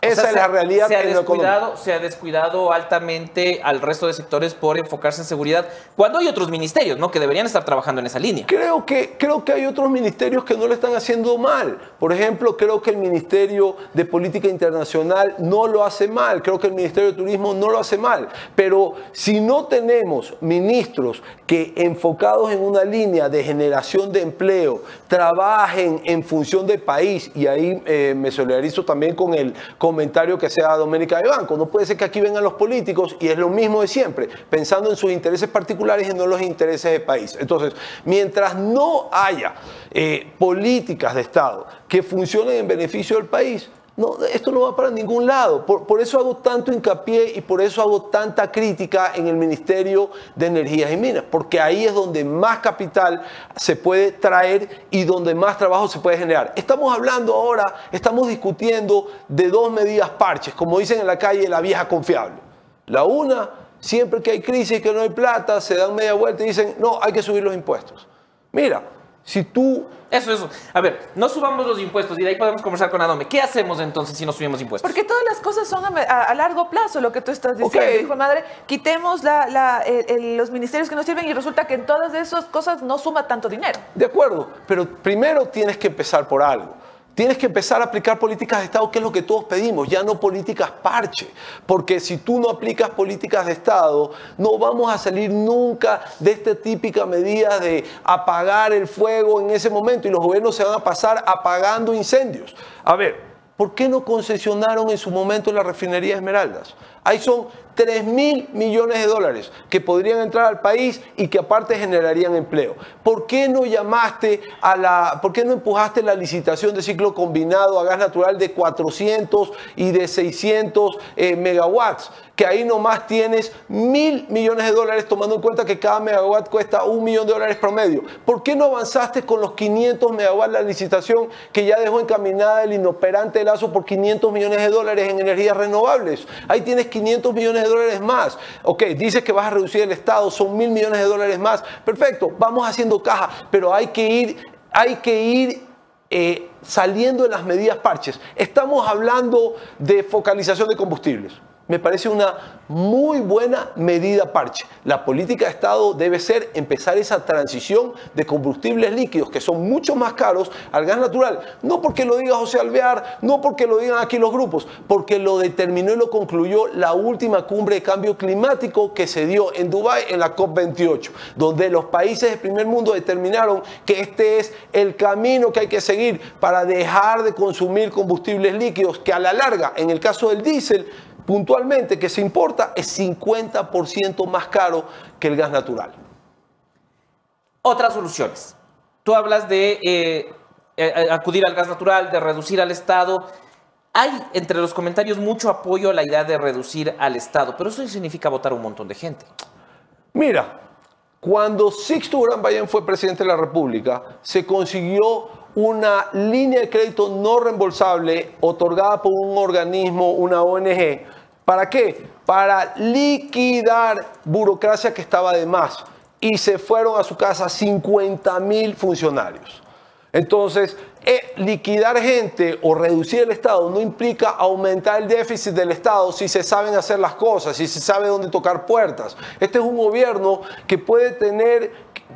Esa es la realidad. Se ha, descuidado, se ha descuidado altamente al resto de sectores por enfocarse en seguridad, cuando hay otros ministerios ¿no? que deberían estar trabajando en esa línea. Creo que, creo que hay otros ministerios que no lo están haciendo mal. Por ejemplo, creo que el Ministerio de Política Internacional no lo hace mal. Creo que el Ministerio de Turismo no lo hace mal. Pero si no tenemos ministros que enfocados en una línea de generación de empleo trabajen en función del país, y ahí eh, me solidarizo también con el comentario que sea Doménica de Banco. No puede ser que aquí vengan los políticos y es lo mismo de siempre, pensando en sus intereses particulares y no los intereses del país. Entonces, mientras no haya eh, políticas de Estado que funcionen en beneficio del país, no, esto no va para ningún lado. Por, eso hago tanto hincapié y por eso hago tanta crítica en el Ministerio de Energías y Minas, porque ahí es donde más capital se puede traer y donde más trabajo se puede generar. Estamos hablando ahora, estamos discutiendo de dos medidas parches, como dicen en la calle, la vieja confiable. La una, siempre que hay crisis, que no hay plata, se dan media vuelta y dicen, no, hay que subir los impuestos. Mira, si tú... Eso, eso. A ver, no subamos los impuestos y de ahí podemos conversar con Adome. ¿Qué hacemos entonces si no subimos impuestos? Porque todas las cosas son a, largo plazo, lo que tú estás diciendo. Hijo madre, quitemos los ministerios que nos sirven y resulta que en todas esas cosas no suma tanto dinero. De acuerdo, pero primero tienes que empezar por algo. Tienes que empezar a aplicar políticas de Estado, que es lo que todos pedimos, ya no políticas parche. Porque si tú no aplicas políticas de Estado, no vamos a salir nunca de esta típica medida de apagar el fuego en ese momento y los gobiernos se van a pasar apagando incendios. A ver, ¿por qué no concesionaron en su momento la refinería Esmeraldas? Ahí son 3 mil millones de dólares que podrían entrar al país y que aparte generarían empleo. ¿Por qué no llamaste a la, por qué no empujaste la licitación de ciclo combinado a gas natural de 400 y de 600 eh, megawatts? Que ahí nomás tienes mil millones de dólares tomando en cuenta que cada megawatt cuesta un millón de dólares promedio. ¿Por qué no avanzaste con los 500 megawatts la licitación que ya dejó encaminada el inoperante Lazo por 500 millones de dólares en energías renovables? Ahí tienes 500 millones de dólares más. Ok, dices que vas a reducir el Estado, son mil millones de dólares más. Perfecto, vamos haciendo caja, pero hay que ir, hay que ir eh, saliendo de las medidas parches. Estamos hablando de focalización de combustibles. Me parece una muy buena medida parche. La política de Estado debe ser empezar esa transición de combustibles líquidos que son mucho más caros al gas natural. No porque lo diga José Alvear, no porque lo digan aquí los grupos, porque lo determinó y lo concluyó la última cumbre de cambio climático que se dio en Dubái en la COP28, donde los países del primer mundo determinaron que este es el camino que hay que seguir para dejar de consumir combustibles líquidos que a la larga, en el caso del diésel, puntualmente que se importa es 50% más caro que el gas natural. Otras soluciones. Tú hablas de eh, eh, acudir al gas natural, de reducir al Estado. Hay entre los comentarios mucho apoyo a la idea de reducir al Estado, pero eso significa votar a un montón de gente. Mira, cuando Sixto Durán Bayén fue presidente de la República, se consiguió una línea de crédito no reembolsable otorgada por un organismo, una ONG. ¿Para qué? Para liquidar burocracia que estaba de más. Y se fueron a su casa 50 mil funcionarios. Entonces, eh, liquidar gente o reducir el Estado no implica aumentar el déficit del Estado si se saben hacer las cosas, si se sabe dónde tocar puertas. Este es un gobierno que puede tener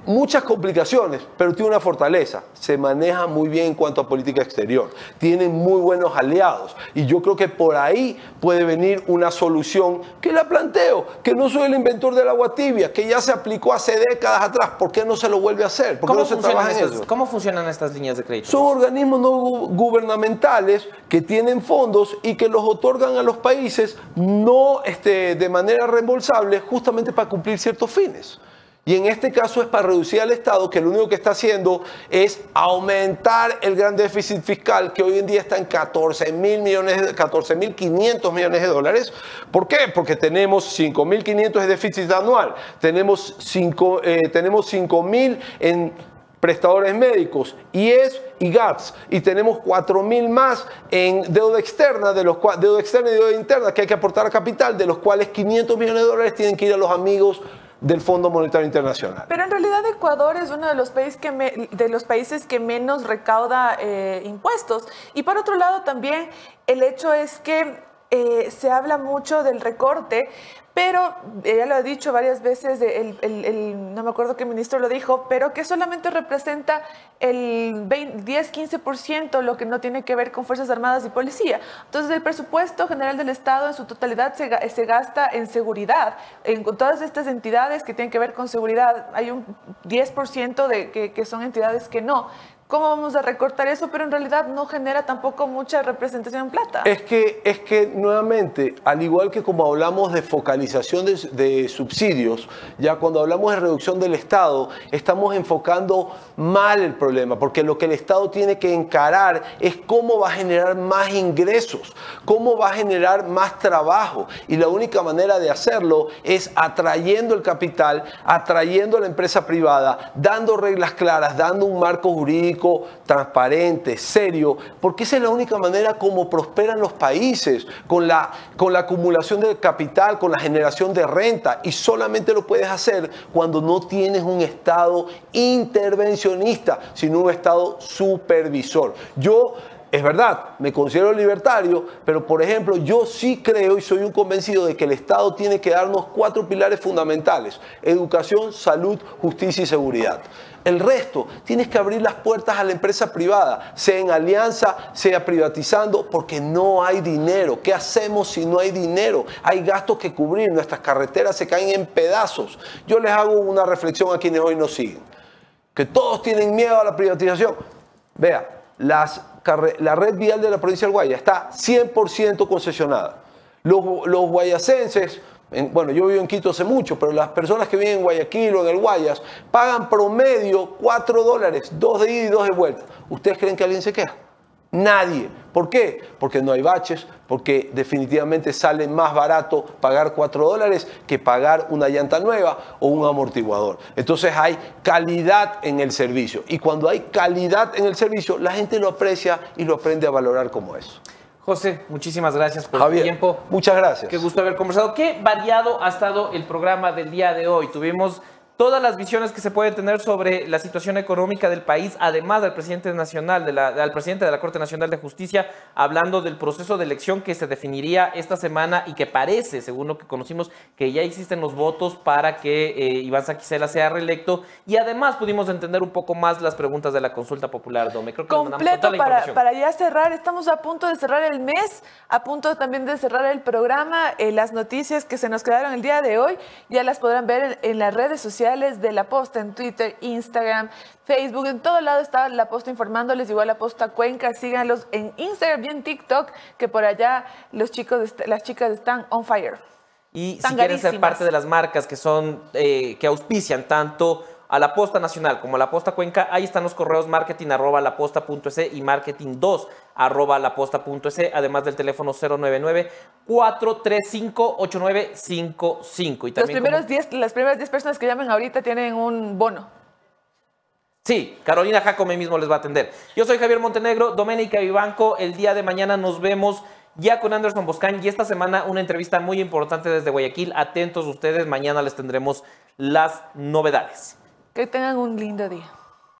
muchas complicaciones, pero tiene una fortaleza. Se maneja muy bien en cuanto a política exterior. Tienen muy buenos aliados. Y yo creo que por ahí puede venir una solución que la planteo, que no soy el inventor del agua tibia, que ya se aplicó hace décadas atrás. ¿Por qué no se lo vuelve a hacer? ¿Por qué no se trabaja en eso? ¿Cómo funcionan estas líneas de crédito? Son organismos no gu- gubernamentales que tienen fondos y que los otorgan a los países no este, de manera reembolsable justamente para cumplir ciertos fines. Y en este caso es para reducir al Estado que lo único que está haciendo es aumentar el gran déficit fiscal que hoy en día está en 14 mil millones, de- 14 mil 500 millones de dólares. ¿Por qué? Porque tenemos 5 mil 500 de déficit anual, tenemos 5 eh, tenemos 5 mil en prestadores médicos, IES y GAPS, y tenemos 4 mil más en deuda externa, de los deuda externa y deuda interna que hay que aportar a capital, de los cuales 500 millones de dólares tienen que ir a los amigos del Fondo Monetario Internacional. Pero en realidad Ecuador es uno de los países que, me- de los países que menos recauda eh, impuestos. Y por otro lado también el hecho es que eh, se habla mucho del recorte, pero ya lo he dicho varias veces, el- no me acuerdo qué ministro lo dijo, pero que solamente representa el 10-15% lo que no tiene que ver con Fuerzas Armadas y Policía. Entonces el presupuesto general del Estado en su totalidad se, ga- se gasta en seguridad, en todas estas entidades que tienen que ver con seguridad. Hay un 10% de que son entidades que no. ¿Cómo vamos a recortar eso? Pero en realidad no genera tampoco mucha representación en plata. Es que, es que nuevamente, al igual que como hablamos de focalización de, de subsidios, ya cuando hablamos de reducción del Estado, estamos enfocando mal el problema, porque lo que el Estado tiene que encarar es cómo va a generar más ingresos, cómo va a generar más trabajo. Y la única manera de hacerlo es atrayendo el capital, atrayendo a la empresa privada, dando reglas claras, dando un marco jurídico transparente, serio, porque esa es la única manera como prosperan los países, con la, con la acumulación de capital, con la generación de renta, y solamente lo puedes hacer cuando no tienes un Estado intervencionista, sino un Estado supervisor. Yo es verdad, me considero libertario, pero por ejemplo, yo sí creo y soy un convencido de que el Estado tiene que darnos cuatro pilares fundamentales: educación, salud, justicia y seguridad. El resto, tienes que abrir las puertas a la empresa privada, sea en alianza, sea privatizando, porque no hay dinero. ¿Qué hacemos si no hay dinero? Hay gastos que cubrir, nuestras carreteras se caen en pedazos. Yo les hago una reflexión a quienes hoy nos siguen, que todos tienen miedo a la privatización. Vea, la red vial de la provincia del Guaya está 100% concesionada. Los, los guayacenses, en- bueno, yo vivo en Quito hace mucho, pero las personas que viven en Guayaquil o en el Guayas pagan promedio 4 dólares, dos de ida y dos de vuelta. ¿Ustedes creen que alguien se queja? Nadie. ¿Por qué? Porque no hay baches, porque definitivamente sale más barato pagar 4 dólares que pagar una llanta nueva o un amortiguador. Entonces hay calidad en el servicio. Y cuando hay calidad en el servicio, la gente lo aprecia y lo aprende a valorar como es. José, muchísimas gracias por Javier, tu tiempo. Muchas gracias. Qué gusto haber conversado. Qué variado ha estado el programa del día de hoy. Tuvimos todas las visiones que se pueden tener sobre la situación económica del país, además del presidente nacional, de la, del presidente de la Corte Nacional de Justicia, hablando del proceso de elección que se definiría esta semana y que parece, según lo que conocimos, que ya existen los votos para que eh, Iván Saquicela sea reelecto. Y además pudimos entender un poco más las preguntas de la consulta popular, Dome. Creo que les mandamos completo toda para ya cerrar. Estamos a punto de cerrar el mes, a punto también de cerrar el programa. Eh, las noticias que se nos quedaron el día de hoy ya las podrán ver en, en las redes sociales de La Posta, en Twitter, Instagram, Facebook. En todo lado está La Posta informándoles, igual La Posta Cuenca. Síganlos en Instagram y en TikTok, que por allá los chicos, las chicas están on fire. Y Están si quieren ser parte de las marcas que son eh, que auspician tanto a la Posta Nacional como a la Posta Cuenca, ahí están los correos marketing arroba laposta.es y marketing 2 arroba laposta.es, además del teléfono 099 435 8955. Y Los también primeros como- 10, las primeras 10 personas que llamen ahorita tienen un bono. Sí, Carolina Jacome mismo les va a atender. Yo soy Javier Montenegro, Doménica Vivanco. El día de mañana nos vemos ya con Anderson Boscan y esta semana una entrevista muy importante desde Guayaquil. Atentos ustedes, mañana les tendremos las novedades. Que tengan un lindo día.